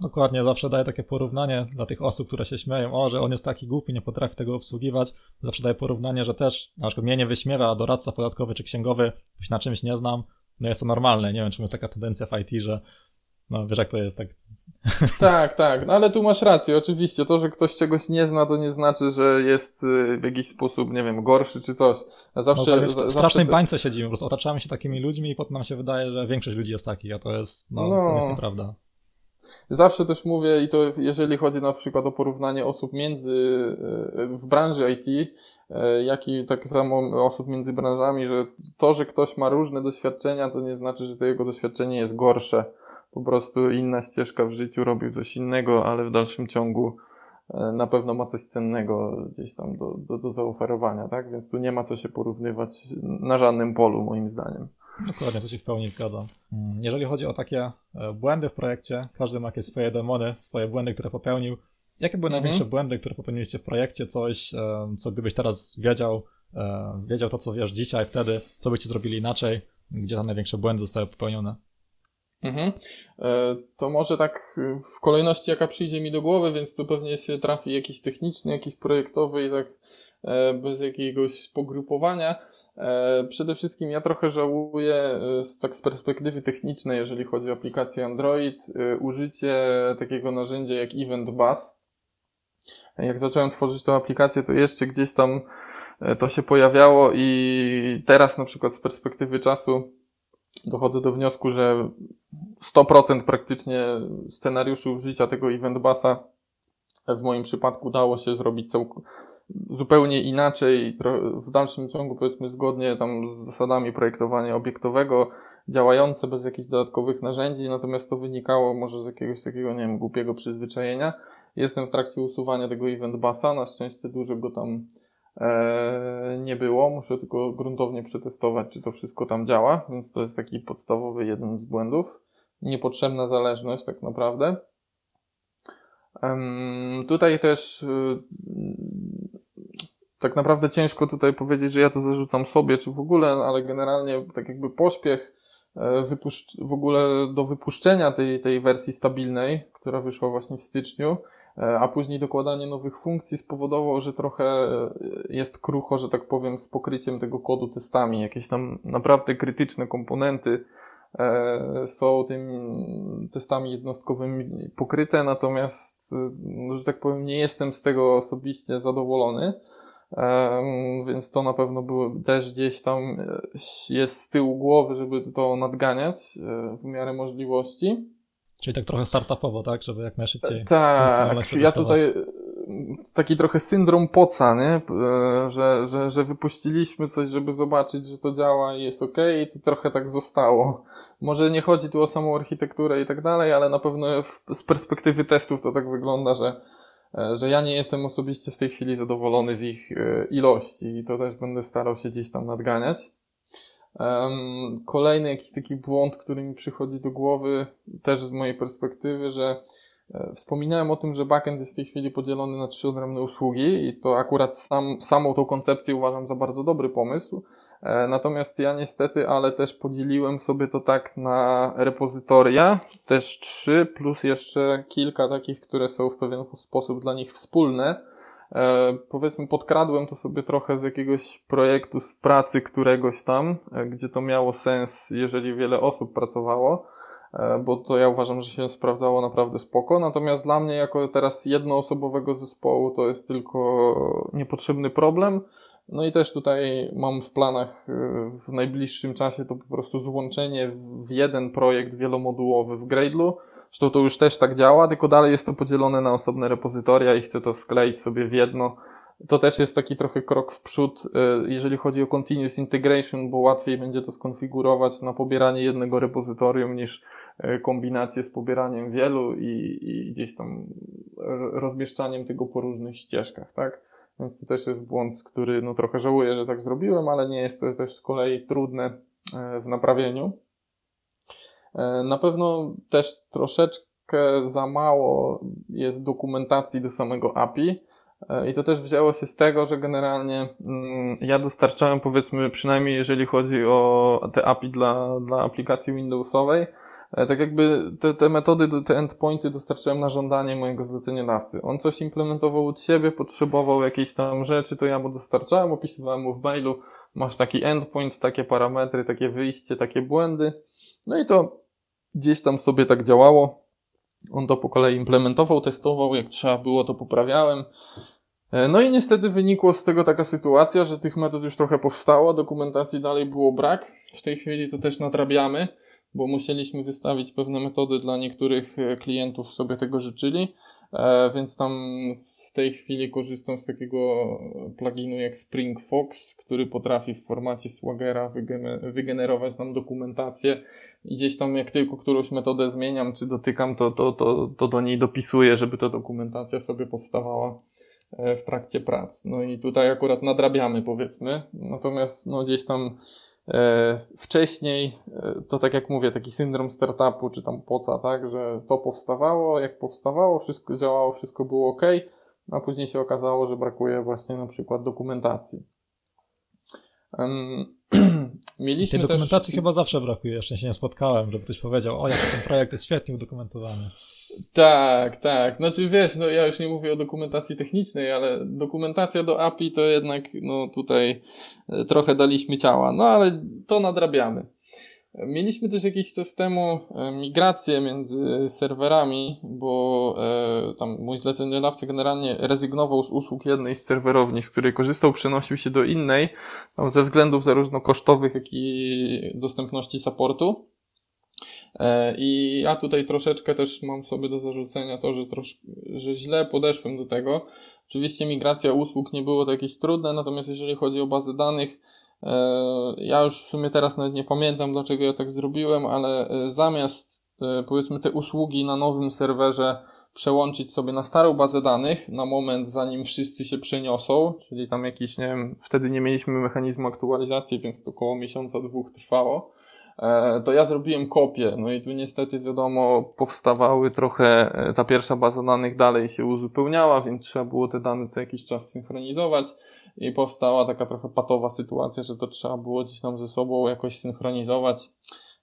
Dokładnie, zawsze daję takie porównanie dla tych osób, które się śmieją, o, że on jest taki głupi, nie potrafi tego obsługiwać. Zawsze daję porównanie, że też na przykład mnie nie wyśmiewa, a doradca podatkowy czy księgowy, jeśli na czymś nie znam, no jest to normalne. Nie wiem, czym jest taka tendencja w IT, że no wiesz jak to jest, tak. (laughs) Tak, tak, no ale tu masz rację, oczywiście. To, że ktoś czegoś nie zna, to nie znaczy, że jest y, w jakiś sposób, nie wiem, gorszy czy coś. Zawsze. No, w zawsze strasznej te... bańce siedzimy, po prostu otaczamy się takimi ludźmi i potem nam się wydaje, że większość ludzi jest takich, a to jest, no, no to jest nieprawda. Zawsze też mówię, i to jeżeli chodzi na przykład o porównanie osób między, w branży IT, jak i tak samo osób między branżami, że to, że ktoś ma różne doświadczenia, to nie znaczy, że to jego doświadczenie jest gorsze. Po prostu inna ścieżka w życiu, robił coś innego, ale w dalszym ciągu E, na pewno ma coś cennego gdzieś tam do, do, do zaoferowania, tak? Więc tu nie ma co się porównywać na żadnym polu, moim zdaniem. Dokładnie, to się w pełni zgadzam. Mm, jeżeli chodzi o takie e, błędy w projekcie, każdy ma jakieś swoje demony, swoje błędy, które popełnił. Jakie były mhm. największe błędy, które popełniliście w projekcie? Coś, e, co gdybyś teraz wiedział, wiedział to, co wiesz dzisiaj, wtedy, co byście zrobili inaczej? Gdzie te największe błędy zostały popełnione? Mhm. E, to może tak w kolejności, jaka przyjdzie mi do głowy, więc tu pewnie się trafi jakiś techniczny, jakiś projektowy i tak e, bez jakiegoś pogrupowania. E, przede wszystkim ja trochę żałuję z, tak z perspektywy technicznej, jeżeli chodzi o aplikację Android, użycie takiego narzędzia jak Event Bus. Jak zacząłem tworzyć tę aplikację, to jeszcze gdzieś tam to się pojawiało i teraz na przykład z perspektywy czasu dochodzę do wniosku, że 100% praktycznie scenariuszy użycia tego event basa w moim przypadku dało się zrobić zupełnie inaczej, w dalszym ciągu powiedzmy zgodnie tam z zasadami projektowania obiektowego, działające bez jakichś dodatkowych narzędzi, natomiast to wynikało może z jakiegoś takiego, nie wiem, głupiego przyzwyczajenia. Jestem w trakcie usuwania tego event basa, na szczęście dużo go tam nie było. Muszę tylko gruntownie przetestować, czy to wszystko tam działa, więc to jest taki podstawowy jeden z błędów. Niepotrzebna zależność tak naprawdę. Tutaj też y, tak naprawdę ciężko tutaj powiedzieć, że ja to zarzucam sobie, czy w ogóle, ale generalnie tak jakby pośpiech e, w ogóle do wypuszczenia tej, tej wersji stabilnej, która wyszła właśnie w styczniu, E, a później dokładanie nowych funkcji spowodowało, że trochę e, jest krucho, że tak powiem, z pokryciem tego kodu testami. Jakieś tam naprawdę krytyczne komponenty e, są tymi testami jednostkowymi pokryte, natomiast, no, że tak powiem, nie jestem z tego osobiście zadowolony. Więc to na pewno było też gdzieś tam jest z tyłu głowy, żeby to nadganiać w miarę możliwości. Czyli tak trochę startupowo, tak? Żeby jak najszybciej. Tak, ja tutaj taki trochę syndrom poca, nie? E, że, że, że wypuściliśmy coś, żeby zobaczyć, że to działa i jest ok, i to trochę tak zostało. Może nie chodzi tu o samą architekturę i tak dalej, ale na pewno z perspektywy testów to tak wygląda, że, e, że ja nie jestem osobiście w tej chwili zadowolony z ich e, ilości i to też będę starał się gdzieś tam nadganiać. Kolejny jakiś taki błąd, który mi przychodzi do głowy, też z mojej perspektywy, że e, Wspominałem o tym, że backend jest w tej chwili podzielony na trzy odrębne usługi i to akurat sam, samą tą koncepcję uważam za bardzo dobry pomysł. E, natomiast ja niestety, ale też podzieliłem sobie to tak na repozytoria, też trzy, plus jeszcze kilka takich, które są w pewien sposób dla nich wspólne E, powiedzmy, podkradłem to sobie trochę z jakiegoś projektu, z pracy któregoś tam, e, gdzie to miało sens, jeżeli wiele osób pracowało, e, bo to ja uważam, że się sprawdzało naprawdę spoko. Natomiast dla mnie, jako teraz jednoosobowego zespołu, to jest tylko niepotrzebny problem. No i też tutaj mam w planach w najbliższym czasie to po prostu złączenie w jeden projekt wielomodułowy w Gradle'u, Zresztą to już też tak działa, tylko dalej jest to podzielone na osobne repozytoria i chcę to skleić sobie w jedno. To też jest taki trochę krok w przód, e, jeżeli chodzi o continuous integration, bo łatwiej będzie to skonfigurować na pobieranie jednego repozytorium niż e, kombinację z pobieraniem wielu i, i gdzieś tam rozmieszczaniem tego po różnych ścieżkach, tak? Więc to też jest błąd, który no trochę żałuję, że tak zrobiłem, ale nie jest to też z kolei trudne e, w naprawieniu. E, na pewno też troszeczkę za mało jest dokumentacji do samego API. E, I to też wzięło się z tego, że generalnie mm, ja dostarczałem, powiedzmy, przynajmniej jeżeli chodzi o te API dla, dla aplikacji Windowsowej, e, tak jakby te, te metody, te endpointy dostarczałem na żądanie mojego zleceniodawcy. On coś implementował od siebie, potrzebował jakiejś tam rzeczy, to ja mu dostarczałem, opisywałem mu w mailu, masz taki endpoint, takie parametry, takie wyjście, takie błędy. No i to gdzieś tam sobie tak działało. On to po kolei implementował, testował, jak trzeba było, to poprawiałem. E, no i niestety wynikło z tego taka sytuacja, że tych metod już trochę powstało, dokumentacji dalej było brak. W tej chwili to też nadrabiamy. bo musieliśmy wystawić pewne metody dla niektórych klientów, sobie tego życzyli. E, więc tam w tej chwili korzystam z takiego pluginu jak Spring Fox, który potrafi w formacie Swagera wygenerować nam dokumentację i gdzieś tam jak tylko którąś metodę zmieniam czy dotykam, to, to, to, to do niej dopisuję, żeby ta dokumentacja sobie powstawała e, w trakcie prac. No i tutaj akurat nadrabiamy powiedzmy, natomiast no gdzieś tam wcześniej, e, to tak jak mówię, taki syndrom startupu, czy tam poca, tak, że to powstawało, jak powstawało, wszystko działało, wszystko było ok, a później się okazało, że brakuje właśnie na przykład dokumentacji. Um, (clears throat) mieliśmy Tej dokumentacji też... chyba zawsze brakuje, jeszcze się nie spotkałem, żeby ktoś powiedział, o jak ten projekt jest świetnie udokumentowany. Tak, tak. Znaczy wiesz, no ja już nie mówię o dokumentacji technicznej, ale dokumentacja do API to jednak, no tutaj e, trochę daliśmy ciała. No ale to nadrabiamy. Mieliśmy też jakiś czas temu e, migrację między serwerami, bo e, tam mój zleceniodawca generalnie rezygnował z usług jednej z serwerowni, z której korzystał, przenosił się do innej, ze względów zarówno kosztowych, jak i dostępności supportu. E, I ja tutaj troszeczkę też mam sobie do zarzucenia to, że, trosz, że źle podeszłem do tego. Oczywiście migracja usług nie było to jakieś trudne, natomiast jeżeli chodzi o bazy danych, e, ja już w sumie teraz nawet nie pamiętam, dlaczego ja tak zrobiłem, ale e, zamiast powiedzmy te usługi na nowym serwerze przełączyć sobie na starą bazę danych na moment, zanim wszyscy się przeniosą, czyli tam jakiś, nie wiem, wtedy nie mieliśmy mechanizmu aktualizacji, więc to około miesiąca, dwóch trwało to ja zrobiłem kopię. No i tu niestety wiadomo, powstawały trochę, e, ta pierwsza baza danych dalej się uzupełniała, więc trzeba było te dane co jakiś czas synchronizować i powstała taka trochę patowa sytuacja, że to trzeba było gdzieś tam ze sobą jakoś synchronizować.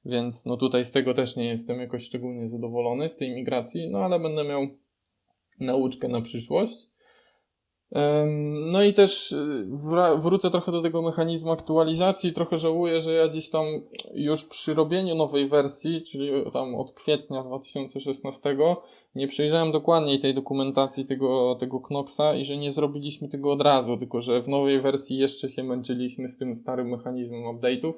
Więc no tutaj z tego też nie jestem jakoś szczególnie zadowolony z tej migracji, no ale będę miał nauczkę na przyszłość. No i też y, wrócę trochę do tego mechanizmu aktualizacji. Trochę żałuję, że ja gdzieś tam już przy robieniu nowej wersji, czyli tam od kwietnia 2016, nie przejrzałem dokładniej tej dokumentacji tego, tego Knoxa i że nie zrobiliśmy tego od razu, tylko że w nowej wersji jeszcze się męczyliśmy z tym starym mechanizmem update'ów,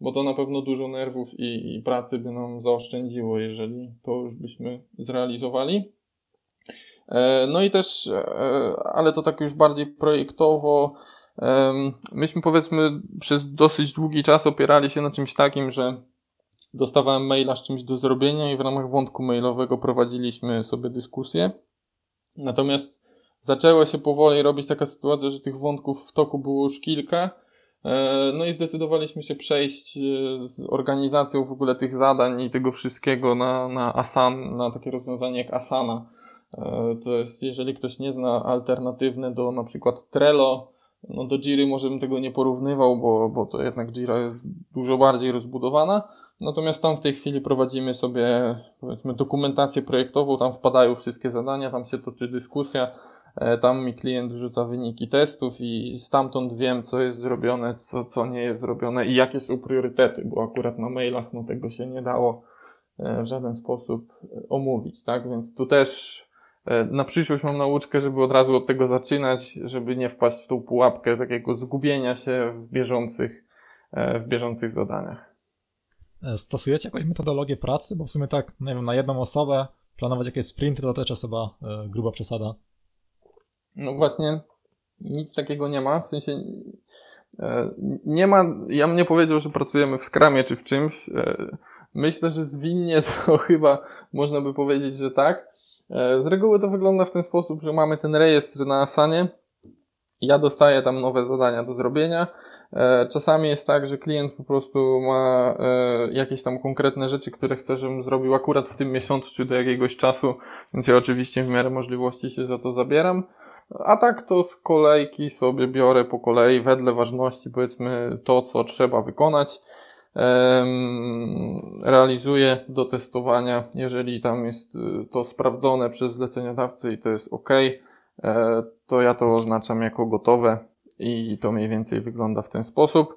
bo to na pewno dużo nerwów i, i pracy by nam zaoszczędziło, jeżeli to już byśmy zrealizowali. E, no i też, e, ale to tak już bardziej projektowo, myśmy powiedzmy przez dosyć długi czas opierali się na czymś takim, że dostawałem maila z czymś do zrobienia i w ramach wątku mailowego prowadziliśmy sobie dyskusję. Natomiast zaczęła się powoli robić taka sytuacja, że tych wątków w toku było już kilka. E, no i zdecydowaliśmy się przejść z organizacją w ogóle tych zadań i tego wszystkiego na, na Asan, na takie rozwiązanie jak Asana to jest, jeżeli ktoś nie zna alternatywne do na przykład Trello, no do Jiry może bym tego nie porównywał, bo, bo to jednak Jira jest dużo bardziej rozbudowana. Natomiast tam w tej chwili prowadzimy sobie powiedzmy dokumentację projektową, tam wpadają wszystkie zadania, tam się toczy dyskusja, e, tam mi klient wrzuca wyniki testów i stamtąd wiem, co jest zrobione, co, co nie jest zrobione i jakie są priorytety, bo akurat na mailach no tego się nie dało e, w żaden sposób omówić, tak? Więc tu też E, na przyszłość mam nauczkę, żeby od razu od tego zaczynać, żeby nie wpaść w tą pułapkę takiego zgubienia się w bieżących, e, w bieżących zadaniach. E, stosujecie jakąś metodologię pracy? Bo w sumie tak, nie wiem, na jedną osobę planować jakieś sprinty to też jest chyba gruba przesada. No właśnie, nic takiego nie ma. W sensie nie ma, ja bym nie powiedział, że pracujemy w skramie czy w czymś. Myślę, że zwinnie to (laughs) chyba można by powiedzieć, że tak. E, z reguły to wygląda w ten sposób, że mamy ten rejestr na Asanie. Ja dostaję tam nowe zadania do zrobienia. E, czasami jest tak, że klient po prostu ma e, jakieś tam konkretne rzeczy, które chce, żebym zrobił akurat w tym miesiącu czy do jakiegoś czasu, więc ja oczywiście w miarę możliwości się za to zabieram. A tak to z kolejki sobie biorę po kolei, wedle ważności, powiedzmy, to, co trzeba wykonać realizuję do testowania. Jeżeli tam jest y, to sprawdzone przez zleceniodawcę i to jest OK, e, to ja to oznaczam jako gotowe i to mniej więcej wygląda w ten sposób.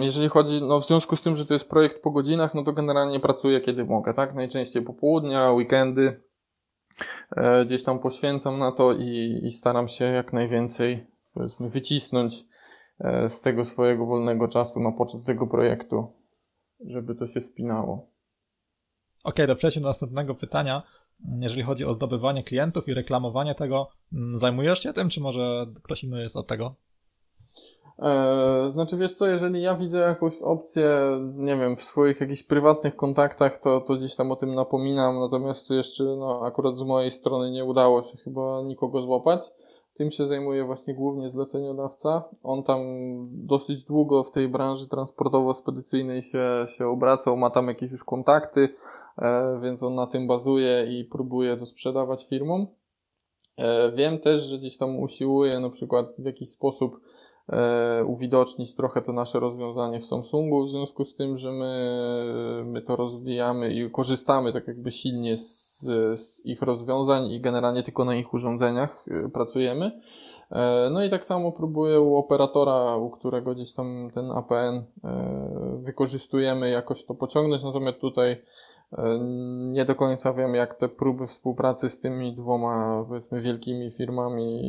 Jeżeli chodzi, no w związku z tym, że to jest projekt po godzinach, no to generalnie pracuję kiedy mogę, tak? Najczęściej popołudnia, weekendy, e, gdzieś tam poświęcam na to i, i staram się jak najwięcej, powiedzmy, wycisnąć z tego swojego wolnego czasu na poczet tego projektu. żeby to się spinało. Okej, okay, to przejdźmy do następnego pytania. Jeżeli chodzi o zdobywanie klientów i reklamowanie tego, mm, zajmujesz się tym, czy może ktoś inny jest od tego? Eee, znaczy, wiesz co, jeżeli ja widzę jakąś opcję, nie wiem, w swoich jakichś prywatnych kontaktach, to, to gdzieś tam o tym napominam, natomiast tu jeszcze, no, akurat z mojej strony nie udało się chyba nikogo złapać. Tym się zajmuje właśnie głównie zleceniodawca. On tam dosyć długo w tej branży transportowo-spedycyjnej się, się obracał, ma tam jakieś już kontakty, e, więc on na tym bazuje i próbuje to sprzedawać firmom. E, wiem też, że gdzieś tam usiłuje na przykład w jakiś sposób e, uwidocznić trochę to nasze rozwiązanie w Samsungu, w związku z tym, że my, my to rozwijamy i korzystamy tak jakby silnie z, z ich rozwiązań i generalnie tylko na ich urządzeniach y, pracujemy. E, no i tak samo próbuję u operatora, u którego gdzieś tam ten APN e, wykorzystujemy jakoś to pociągnąć, natomiast tutaj e, nie do końca wiem, jak te próby współpracy z tymi dwoma, powiedzmy, wielkimi firmami,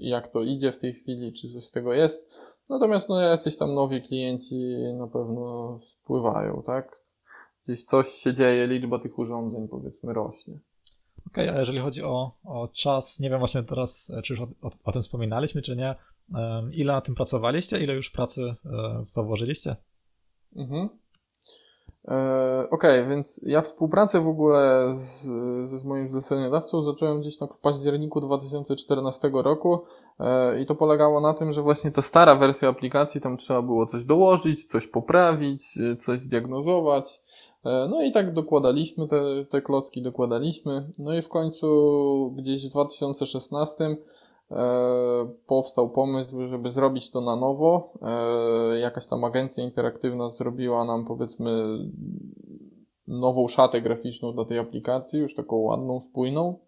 jak to idzie w tej chwili, czy coś z tego jest. Natomiast no, jacyś tam nowi klienci na pewno spływają, tak? Gdzieś coś się dzieje, liczba tych urządzeń powiedzmy rośnie. Okej, okay, a jeżeli chodzi o, o czas, nie wiem właśnie teraz, czy już o, o, o tym wspominaliśmy, czy nie, ile na tym pracowaliście, ile już pracy e, w to włożyliście? Mhm. E, okej, okay, więc ja współpracę w ogóle z, z, moim zleceniodawcą zacząłem gdzieś tak w październiku 2014 roku e, i to polegało na tym, że właśnie ta stara wersja aplikacji, tam trzeba było coś dołożyć, coś poprawić, coś zdiagnozować, E, no i tak dokładaliśmy te, te klocki, dokładaliśmy. No i w końcu gdzieś w 2016 e, powstał pomysł, żeby zrobić to na nowo. E, jakaś tam agencja interaktywna zrobiła nam powiedzmy nową szatę graficzną dla tej aplikacji, już taką ładną, spójną.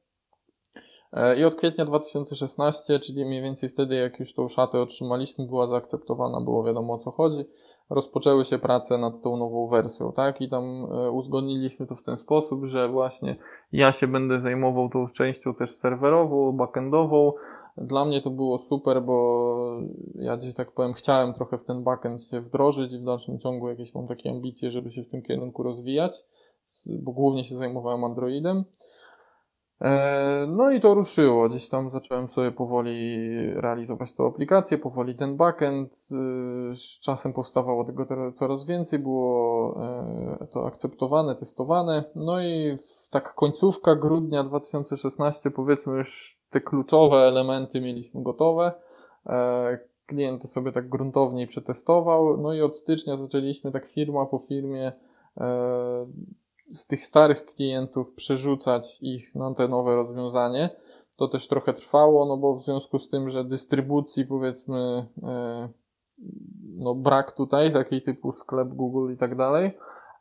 E, I od kwietnia 2016, czyli mniej więcej wtedy, jak już tą szatę otrzymaliśmy, była zaakceptowana, było wiadomo o co chodzi rozpoczęły się prace nad tą nową wersją, tak? I tam e, uzgodniliśmy to w ten sposób, że właśnie ja się będę zajmował tą częścią też serwerową, backendową. Dla mnie to było super, bo ja gdzieś tak powiem, chciałem trochę w ten backend się wdrożyć i w dalszym ciągu jakieś mam takie ambicje, żeby się w tym kierunku rozwijać, bo głównie się zajmowałem Androidem. E, no i to ruszyło. Gdzieś tam zacząłem sobie powoli realizować tę aplikację, powoli ten backend. E, z czasem powstawało tego coraz więcej, było e, to akceptowane, testowane. No i tak końcówka grudnia 2016, powiedzmy już te kluczowe elementy mieliśmy gotowe. Klient to sobie tak gruntowniej przetestował. No i od stycznia zaczęliśmy tak firma po firmie z tych starych klientów przerzucać ich na te nowe rozwiązanie. To też trochę trwało, no bo w związku z tym, że dystrybucji powiedzmy e, no brak tutaj, takiej typu sklep Google i tak dalej,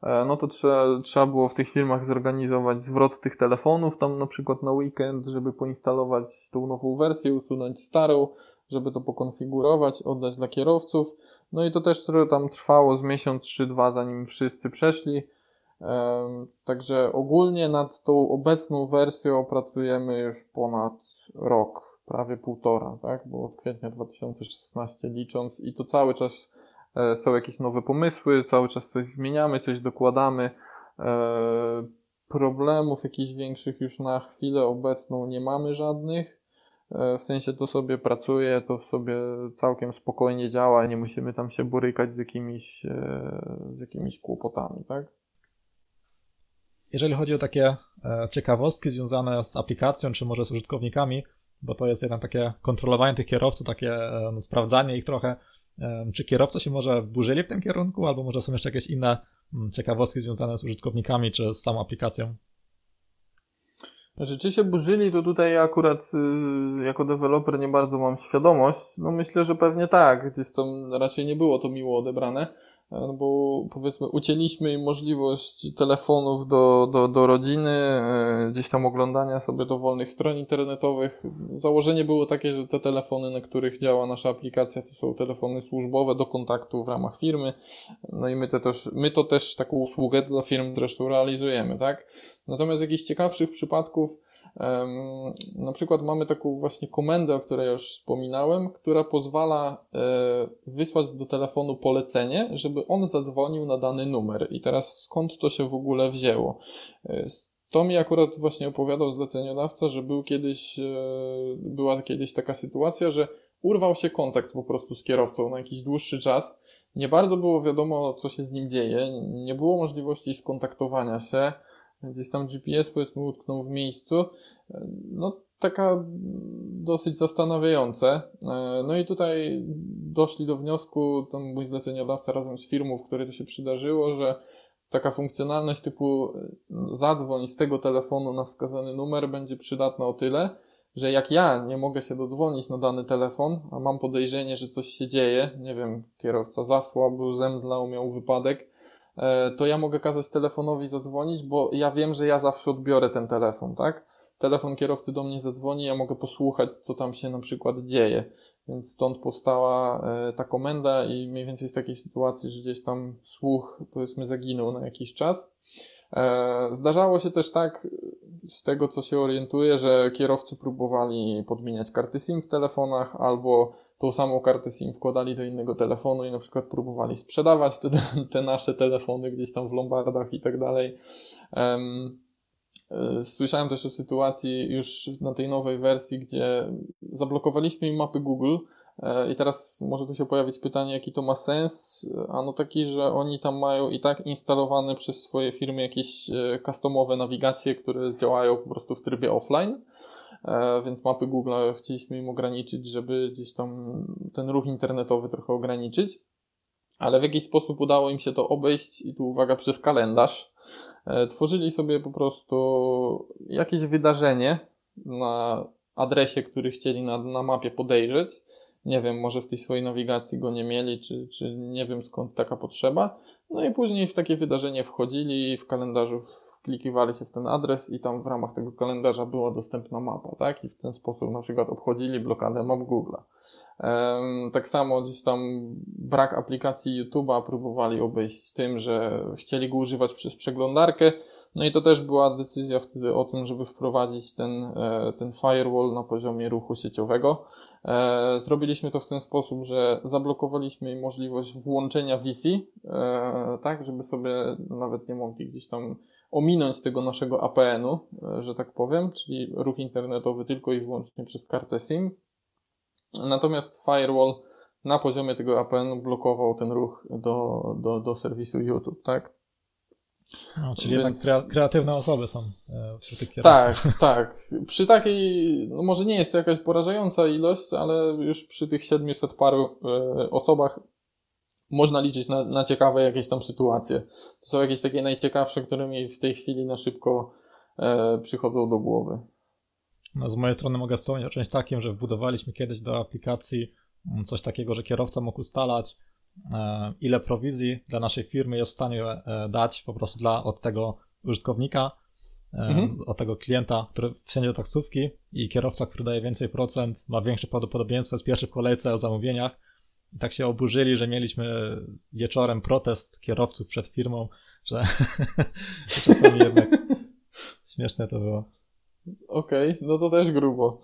e, no to trzeba, trzeba było w tych firmach zorganizować zwrot tych telefonów tam na przykład na weekend, żeby poinstalować tą nową wersję, usunąć starą, żeby to pokonfigurować, oddać dla kierowców. No i to też tam trwało z miesiąc czy dwa, zanim wszyscy przeszli. Także ogólnie nad tą obecną wersją pracujemy już ponad rok, prawie półtora, tak? Bo od kwietnia 2016 licząc i to cały czas e, są jakieś nowe pomysły, cały czas coś zmieniamy, coś dokładamy. E, problemów jakichś większych już na chwilę obecną nie mamy żadnych. E, w sensie to sobie pracuje, to sobie całkiem spokojnie działa, nie musimy tam się borykać z jakimiś, z jakimiś kłopotami, tak? Jeżeli chodzi o takie e, ciekawostki związane z aplikacją, czy może z użytkownikami, bo to jest jednak takie kontrolowanie tych kierowców, takie e, no, sprawdzanie ich trochę, e, czy kierowcy się może burzyli w tym kierunku, albo może są jeszcze jakieś inne mm, ciekawostki związane z użytkownikami, czy z samą aplikacją? Znaczy, czy się burzyli, to tutaj akurat y, jako deweloper nie bardzo mam świadomość. No myślę, że pewnie tak. Gdzieś tam raczej nie było to miło odebrane. E, no bo powiedzmy ucięliśmy im możliwość telefonów do, do, do rodziny, e, gdzieś tam oglądania sobie dowolnych stron internetowych. Założenie było takie, że te telefony, na których działa nasza aplikacja, to są telefony służbowe do kontaktu w ramach firmy. No i my, te też, my to też taką usługę dla firm zresztą realizujemy, tak? Natomiast jakichś ciekawszych przypadków, na przykład mamy taką właśnie komendę, o której już wspominałem, która pozwala e, wysłać do telefonu polecenie, żeby on zadzwonił na dany numer. I teraz skąd to się w ogóle wzięło? E, to mi akurat właśnie opowiadał zleceniodawca, że był kiedyś, e, była kiedyś taka sytuacja, że urwał się kontakt po prostu z kierowcą na jakiś dłuższy czas. Nie bardzo było wiadomo, co się z nim dzieje. Nie było możliwości skontaktowania się. Gdzieś tam GPS powiedzmy utknął w miejscu. No, taka dosyć zastanawiające. E, no i tutaj doszli do wniosku, tam mój zleceniodawca razem z firmą, w której to się przydarzyło, że taka funkcjonalność typu e, zadzwoń z tego telefonu na wskazany numer będzie przydatna o tyle, że jak ja nie mogę się dodzwonić na dany telefon, a mam podejrzenie, że coś się dzieje, nie wiem, kierowca zasłabł, zemdlał, miał wypadek, e, to ja mogę kazać telefonowi zadzwonić, bo ja wiem, że ja zawsze odbiorę ten telefon, tak? Telefon kierowcy do mnie zadzwoni, ja mogę posłuchać, co tam się na przykład dzieje. Więc stąd powstała e, ta komenda i mniej więcej z takiej sytuacji, że gdzieś tam słuch, powiedzmy, zaginął na jakiś czas. E, zdarzało się też tak, z tego co się orientuję, że kierowcy próbowali podmieniać karty SIM w telefonach albo tą samą kartę SIM wkładali do innego telefonu i na przykład próbowali sprzedawać te, te nasze telefony gdzieś tam w lombardach i tak dalej. E, słyszałem też o sytuacji już na tej nowej wersji, gdzie zablokowaliśmy im mapy Google, E, I teraz może tu się pojawić pytanie, jaki to ma sens. Ano taki, że oni tam mają i tak instalowane przez swoje firmy jakieś e, customowe nawigacje, które działają po prostu w trybie offline. E, więc mapy Google chcieliśmy im ograniczyć, żeby gdzieś tam ten ruch internetowy trochę ograniczyć. Ale w jakiś sposób udało im się to obejść i tu uwaga przez kalendarz. Tworzyli sobie po prostu jakieś wydarzenie na adresie, który chcieli na, na mapie podejrzeć nie wiem, może w tej swojej nawigacji go nie mieli, czy, czy nie wiem skąd taka potrzeba. No i później w takie wydarzenie wchodzili, w kalendarzu wklikiwali się w ten adres i tam w ramach tego kalendarza była dostępna mapa, tak? I w ten sposób na przykład obchodzili blokadę map Google'a. Tak samo gdzieś tam brak aplikacji YouTube'a próbowali obejść tym, że chcieli go używać przez przeglądarkę, no i to też była decyzja wtedy o tym, żeby wprowadzić ten, e, ten firewall na poziomie ruchu sieciowego. E, zrobiliśmy to w ten sposób, że zablokowaliśmy im możliwość włączenia Wi-Fi, e, tak, żeby sobie nawet nie mogli gdzieś tam ominąć tego naszego APN-u, e, że tak powiem, czyli ruch internetowy tylko i wyłącznie przez kartę SIM. Natomiast firewall na poziomie tego APN blokował ten ruch do, do, do serwisu YouTube, tak? No, czyli Więc... jednak kreatywne osoby są e, wśród tych kierowców. Tak, tak. Przy takiej, no może nie jest to jakaś porażająca ilość, ale już przy tych 700 paru e, osobach można liczyć na, na ciekawe jakieś tam sytuacje. To są jakieś takie najciekawsze, które mi w tej chwili na szybko e, przychodzą do głowy. No, z mojej strony mogę wspomnieć o czymś takim, że wbudowaliśmy kiedyś do aplikacji mm, coś takiego, że kierowca mógł ustalać ile prowizji dla naszej firmy jest w stanie e, dać po prostu dla, od tego użytkownika, e, mhm. od tego klienta, który wsiądzie do taksówki i kierowca, który daje więcej procent, ma większe prawdopodobieństwo, jest pierwszy w kolejce o zamówieniach. I tak się oburzyli, że mieliśmy wieczorem protest kierowców przed firmą, że (laughs) czasami jednak (laughs) śmieszne to było. Okej, okay, no to też grubo.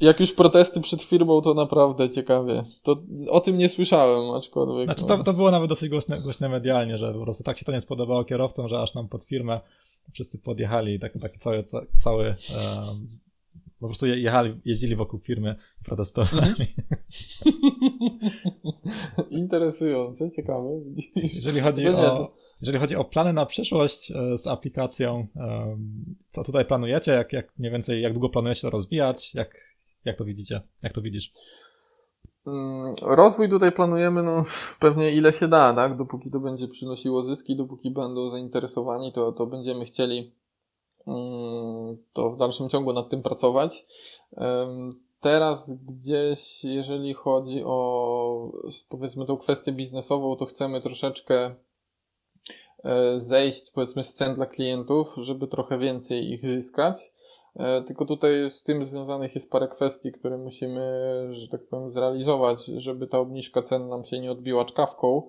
Jak już protesty przed firmą, to naprawdę ciekawie. To o tym nie słyszałem, aczkolwiek. Znaczy, to, no. to było nawet dosyć głośne, głośne medialnie, że po prostu tak się to nie spodobało kierowcom, że aż nam pod firmę wszyscy podjechali, tak, taki cały, cały um, po prostu jechali, jeździli wokół firmy i protestowali. Mhm. (laughs) Interesujące, ciekawe. Jeżeli chodzi o jeżeli chodzi o plany na przyszłość e, z aplikacją, e, co tutaj planujecie? Jak, jak mniej więcej, jak długo planujecie to rozwijać? Jak, jak to widzicie? Jak to widzisz? Mm, rozwój tutaj planujemy no, (laughs) pewnie ile się da, tak? Dopóki to będzie przynosiło zyski, dopóki będą zainteresowani, to, to będziemy chcieli mm, to w dalszym ciągu nad tym pracować. Teraz gdzieś, jeżeli chodzi o powiedzmy tą kwestię biznesową, to chcemy troszeczkę zejść powiedzmy z cen dla klientów, żeby trochę więcej ich zyskać. E, tylko tutaj z tym związanych jest parę kwestii, które musimy, że tak powiem, zrealizować, żeby ta obniżka cen nam się nie odbiła czkawką.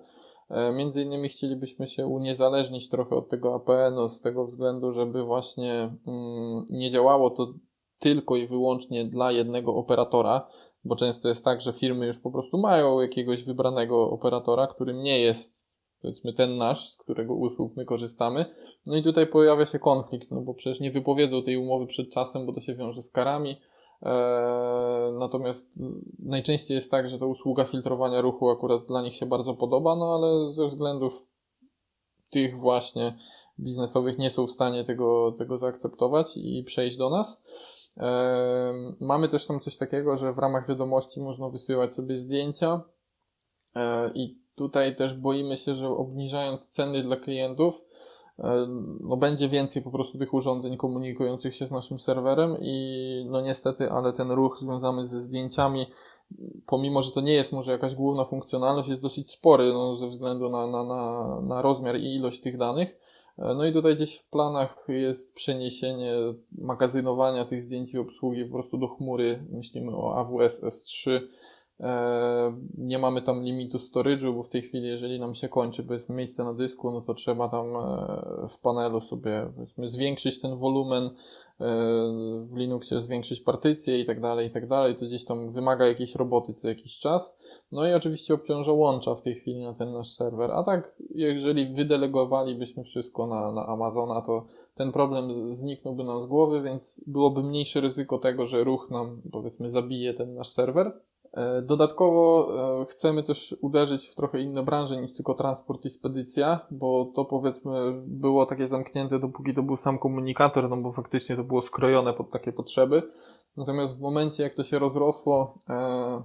Między innymi chcielibyśmy się uniezależnić trochę od tego APN-u z tego względu, żeby właśnie mm, nie działało to tylko i wyłącznie dla jednego operatora, bo często jest tak, że firmy już po prostu mają jakiegoś wybranego operatora, którym nie jest powiedzmy ten nasz, z którego usług my korzystamy. No i tutaj pojawia się konflikt, no bo przecież nie wypowiedzą tej umowy przed czasem, bo to się wiąże z karami. Eee, natomiast najczęściej jest tak, że ta usługa filtrowania ruchu akurat dla nich się bardzo podoba, no ale ze względów tych właśnie biznesowych nie są w stanie tego, tego zaakceptować i przejść do nas. Mamy też tam coś takiego, że w ramach wiadomości można wysyłać sobie zdjęcia e, i tutaj też boimy się, że obniżając ceny dla klientów, e, no będzie więcej po prostu tych urządzeń komunikujących się z naszym serwerem i no niestety, ale ten ruch związany ze zdjęciami, pomimo, że to nie jest może jakaś główna funkcjonalność, jest dosyć spory no, ze względu na, na, na, na rozmiar i ilość tych danych. E, no i tutaj gdzieś w planach jest przeniesienie magazynowania tych zdjęć i obsługi po prostu do chmury. Myślimy o AWS S3 E, nie mamy tam limitu storage'u, bo w tej chwili, jeżeli nam się kończy powiedzmy miejsce na dysku, no to trzeba tam e, w panelu sobie powiedzmy zwiększyć ten wolumen, e, w Linuxie zwiększyć partycję i tak dalej, i tak dalej. To gdzieś tam wymaga jakiejś roboty co jakiś czas. No i oczywiście obciąża łącza w tej chwili na ten nasz serwer. A tak, jeżeli wydelegowalibyśmy wszystko na, na Amazona, to ten problem zniknąłby nam z głowy, więc byłoby mniejsze ryzyko tego, że ruch nam powiedzmy zabije ten nasz serwer. E, dodatkowo e, chcemy też uderzyć w trochę inne branże niż tylko transport i spedycja, bo to powiedzmy było takie zamknięte, dopóki to był sam komunikator, no bo faktycznie to było skrojone pod takie potrzeby. Natomiast w momencie, jak to się rozrosło e,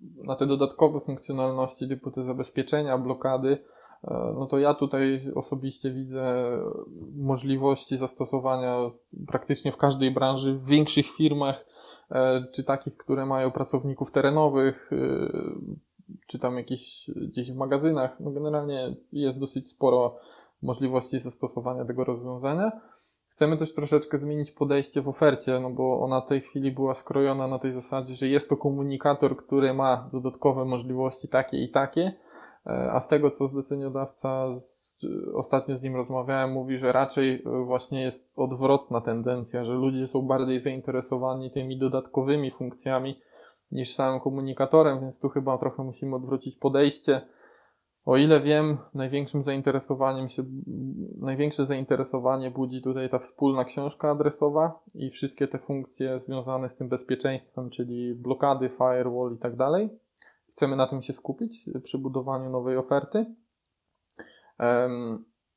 na te dodatkowe funkcjonalności, typu te zabezpieczenia, blokady, no to ja tutaj osobiście widzę możliwości zastosowania praktycznie w każdej branży, w większych firmach, czy takich, które mają pracowników terenowych, e, czy tam jakieś gdzieś w magazynach. No generalnie jest dosyć sporo możliwości zastosowania tego rozwiązania. Chcemy też troszeczkę zmienić podejście w ofercie, no bo ona w tej chwili była skrojona na tej zasadzie, że jest to komunikator, który ma dodatkowe możliwości takie i takie, e, a z tego, co zleceniodawca ostatnio z nim rozmawiałem, mówi, że raczej e, właśnie jest odwrotna tendencja, że ludzie są bardziej zainteresowani tymi dodatkowymi funkcjami niż samym komunikatorem, więc tu chyba trochę musimy odwrócić podejście. O ile wiem, największym zainteresowaniem się, największe zainteresowanie budzi tutaj ta wspólna książka adresowa i wszystkie te funkcje związane z tym bezpieczeństwem, czyli blokady, firewall i tak dalej. Chcemy na tym się skupić przy budowaniu nowej oferty.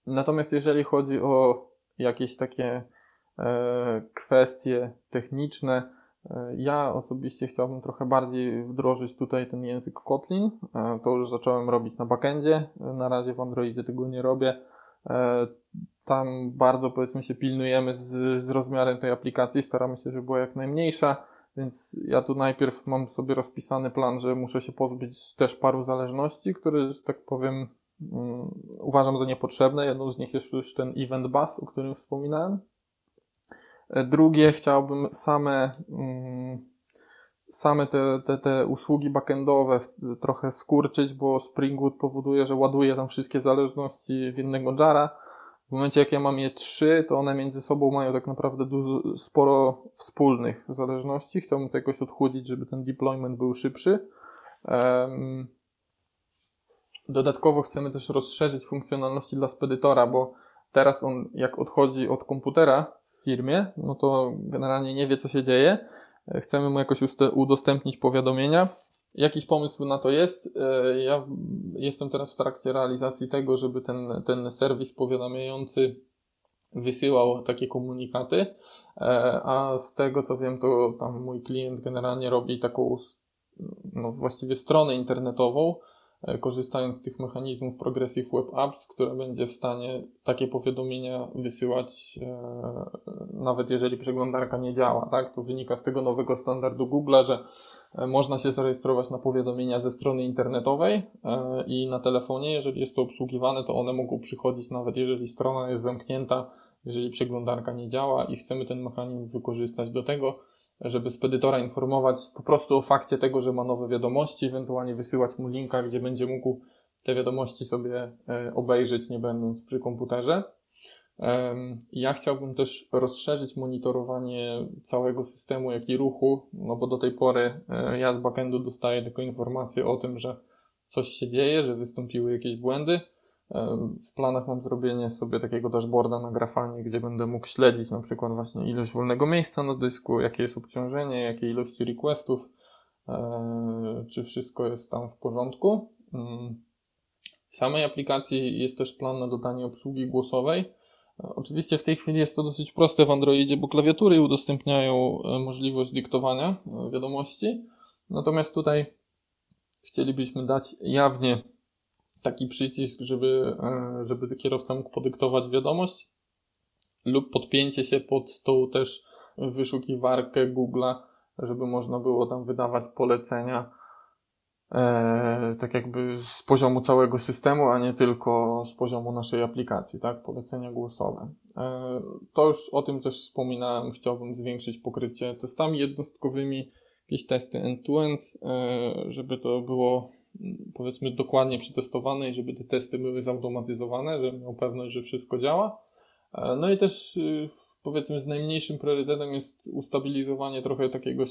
Natomiast jeżeli chodzi o jakieś takie e, kwestie techniczne, e, ja osobiście chciałbym trochę bardziej wdrożyć tutaj ten język Kotlin. E, to już zacząłem robić na backendzie. Na razie w Androidzie tego nie robię. Tam bardzo powiedzmy się pilnujemy z, z rozmiarem tej aplikacji. Staramy się, żeby była jak najmniejsza. Więc ja tu najpierw mam sobie rozpisany plan, że muszę się pozbyć też paru zależności, które, że tak powiem, uważam za niepotrzebne. Jedną z nich jest już ten event bus, o którym wspominałem. E, drugie, chciałbym same, mm, same te, te, te usługi backendowe trochę skurczyć, bo Spring Boot powoduje, że ładuje tam wszystkie zależności w jednego jara. W momencie, jak ja mam je trzy, to one między sobą mają tak naprawdę dużo, sporo wspólnych zależności. Chciałbym to jakoś odchudzić, żeby ten deployment był szybszy. Um, Dodatkowo chcemy też rozszerzyć funkcjonalności dla spedytora, bo teraz on jak odchodzi od komputera w firmie, no to generalnie nie wie co się dzieje. Chcemy mu jakoś udostępnić powiadomienia. Jakiś pomysł na to jest. E, ja jestem teraz w trakcie realizacji tego, żeby ten, ten serwis powiadamiający wysyłał takie komunikaty, e, a z tego co wiem, to tam mój klient generalnie robi taką no właściwie stronę internetową, korzystając z tych mechanizmów Progressive Web Apps, która będzie w stanie takie powiadomienia wysyłać, e, nawet jeżeli przeglądarka nie działa, tak? To wynika z tego nowego standardu Google, że e, można się zarejestrować na powiadomienia ze strony internetowej i na telefonie, jeżeli jest to obsługiwane, to one mogą przychodzić nawet jeżeli strona jest zamknięta, jeżeli przeglądarka nie działa i chcemy ten mechanizm wykorzystać do tego, żeby spedytora informować po prostu o fakcie tego, że ma nowe wiadomości, ewentualnie wysyłać mu linka, gdzie będzie mógł te wiadomości sobie obejrzeć, nie będąc przy komputerze. Ja chciałbym też rozszerzyć monitorowanie całego systemu, jak i ruchu, no bo do tej pory ja z backendu dostaję tylko informacje o tym, że coś się dzieje, że wystąpiły jakieś błędy. W planach mam zrobienie sobie takiego dashboarda na grafanie, gdzie będę mógł śledzić na przykład właśnie ilość wolnego miejsca na dysku, jakie jest obciążenie, jakie ilości requestów, e, czy wszystko jest tam w porządku. Mm. W samej aplikacji jest też plan na dodanie obsługi głosowej. Oczywiście w tej chwili jest to dosyć proste w Androidzie, bo klawiatury udostępniają e, możliwość dyktowania e, wiadomości. Natomiast tutaj chcielibyśmy dać jawnie taki przycisk, żeby, e, żeby kierowca mógł podyktować wiadomość lub podpięcie się pod tą też wyszukiwarkę Google'a, żeby można było tam wydawać polecenia e, tak jakby z poziomu całego systemu, a nie tylko z poziomu naszej aplikacji, tak? Polecenia głosowe. E, to już o tym też wspominałem, chciałbym zwiększyć pokrycie testami jednostkowymi, jakieś testy end-to-end, e, żeby to było powiedzmy dokładnie przetestowane i żeby te testy były zautomatyzowane, żebym miał pewność, że wszystko działa. E, no i też y, powiedzmy z najmniejszym priorytetem jest ustabilizowanie trochę takiego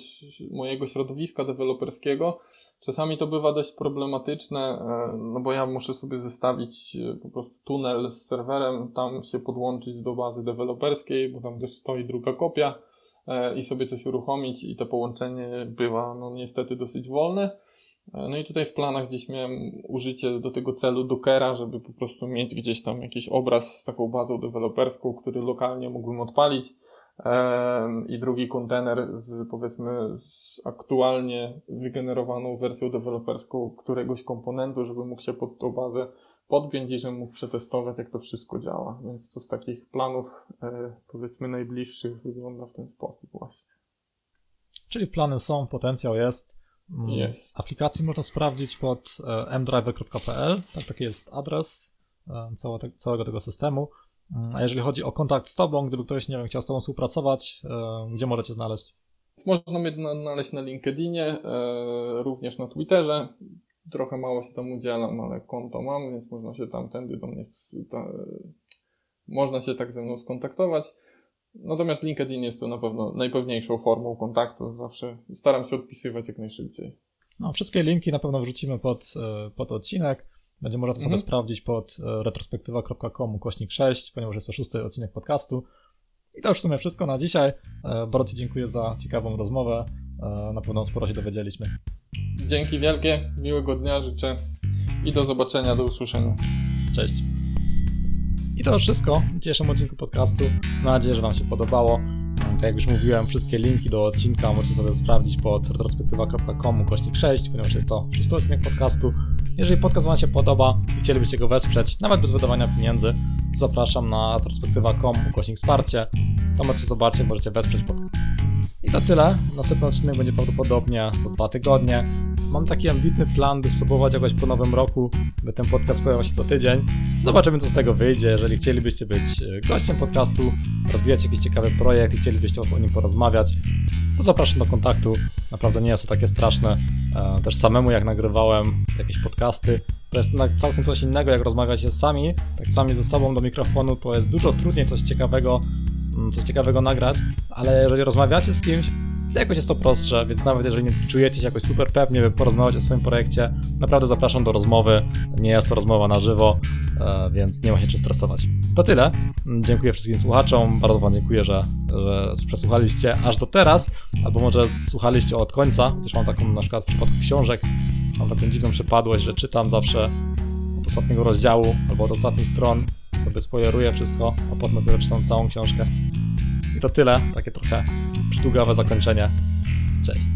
mojego środowiska deweloperskiego. Czasami to bywa dość problematyczne, e, no bo ja muszę sobie zestawić po prostu tunel z serwerem, tam się podłączyć do bazy deweloperskiej, bo tam też stoi druga kopia i sobie coś uruchomić i to połączenie bywa no niestety dosyć wolne. E, no i tutaj w planach gdzieś miałem użycie do tego celu Dockera, żeby po prostu mieć gdzieś tam jakiś obraz z taką bazą deweloperską, który lokalnie mógłbym odpalić e, i drugi kontener z powiedzmy z aktualnie wygenerowaną wersją deweloperską któregoś komponentu, żeby mógł się pod tą bazę podpiąć i żebym mógł przetestować, jak to wszystko działa. Więc to z takich planów, e, powiedzmy, najbliższych wygląda w ten sposób właśnie. Czyli plany są, potencjał jest. Mm, jest. Aplikacji można sprawdzić pod e, mdriver.pl, tak, taki jest adres e, całego, całego tego systemu. Mm, a jeżeli chodzi o kontakt z Tobą, gdyby ktoś, nie wiem, chciał z Tobą współpracować, gdzie możecie znaleźć? Można mnie znaleźć na LinkedInie, również na Twitterze trochę mało się tam udzielam, ale konto mam, więc można się tamtędy do mnie, ta, można się tak ze mną skontaktować. Natomiast LinkedIn jest to na pewno najpewniejszą formą kontaktu. Zawsze staram się odpisywać jak najszybciej. No, wszystkie linki na pewno wrzucimy pod, e, pod odcinek. Będzie można to sobie mhm. sprawdzić pod e, retrospektywa.com kośnik 6, ponieważ jest to szósty odcinek podcastu. I to już w sumie wszystko na dzisiaj. E, bardzo Ci dziękuję za ciekawą rozmowę. Na pewno sporo się dowiedzieliśmy. Dzięki wielkie, miłego dnia życzę i do zobaczenia, do usłyszenia. Cześć. I to już wszystko w dzisiejszym odcinku podcastu. Mam nadzieję, że Wam się podobało. Tak jak już mówiłem, wszystkie linki do odcinka możecie sobie sprawdzić pod retrospektywa.com kośnik 6, ponieważ jest to szósty odcinek podcastu. Jeżeli podcast Wam się podoba i chcielibyście go wesprzeć, nawet bez wydawania pieniędzy, to zapraszam na retrospektywa.com ukośnik wsparcie. Tam możecie zobaczyć, możecie wesprzeć podcast. I to tyle. Następny odcinek będzie prawdopodobnie za dwa tygodnie. Mam taki ambitny plan, by spróbować jakoś po nowym roku, by ten podcast pojawiał się co tydzień. Zobaczymy, co z tego wyjdzie. Jeżeli chcielibyście być e, gościem podcastu, rozwijać jakiś ciekawy projekt i chcielibyście o nim porozmawiać, to zapraszam do kontaktu. Naprawdę nie jest to takie straszne. E, też samemu, jak nagrywałem jakieś podcasty, to jest całkiem coś innego, jak rozmawiać się sami, tak sami ze sobą do mikrofonu, to jest dużo trudniej coś ciekawego Mm, coś ciekawego nagrać, ale jeżeli rozmawiacie z kimś, jakoś jest to prostsze, więc nawet jeżeli nie czujecie się jakoś super pewnie, by porozmawiać o swoim projekcie, naprawdę zapraszam do rozmowy. Nie jest to rozmowa na żywo, e, więc nie ma się czym stresować. To tyle. Dziękuję wszystkim słuchaczom. Bardzo Wam dziękuję, że, że przesłuchaliście aż do teraz, albo może słuchaliście od końca, chociaż mam taką na przykład w przypadku książek, mam taką dziwną przypadłość, że czytam zawsze od ostatniego rozdziału albo od ostatnich stron sobie spoileruję wszystko, a potem dopiero czytam całą książkę. To tyle, takie trochę przydługawe zakończenie. Cześć.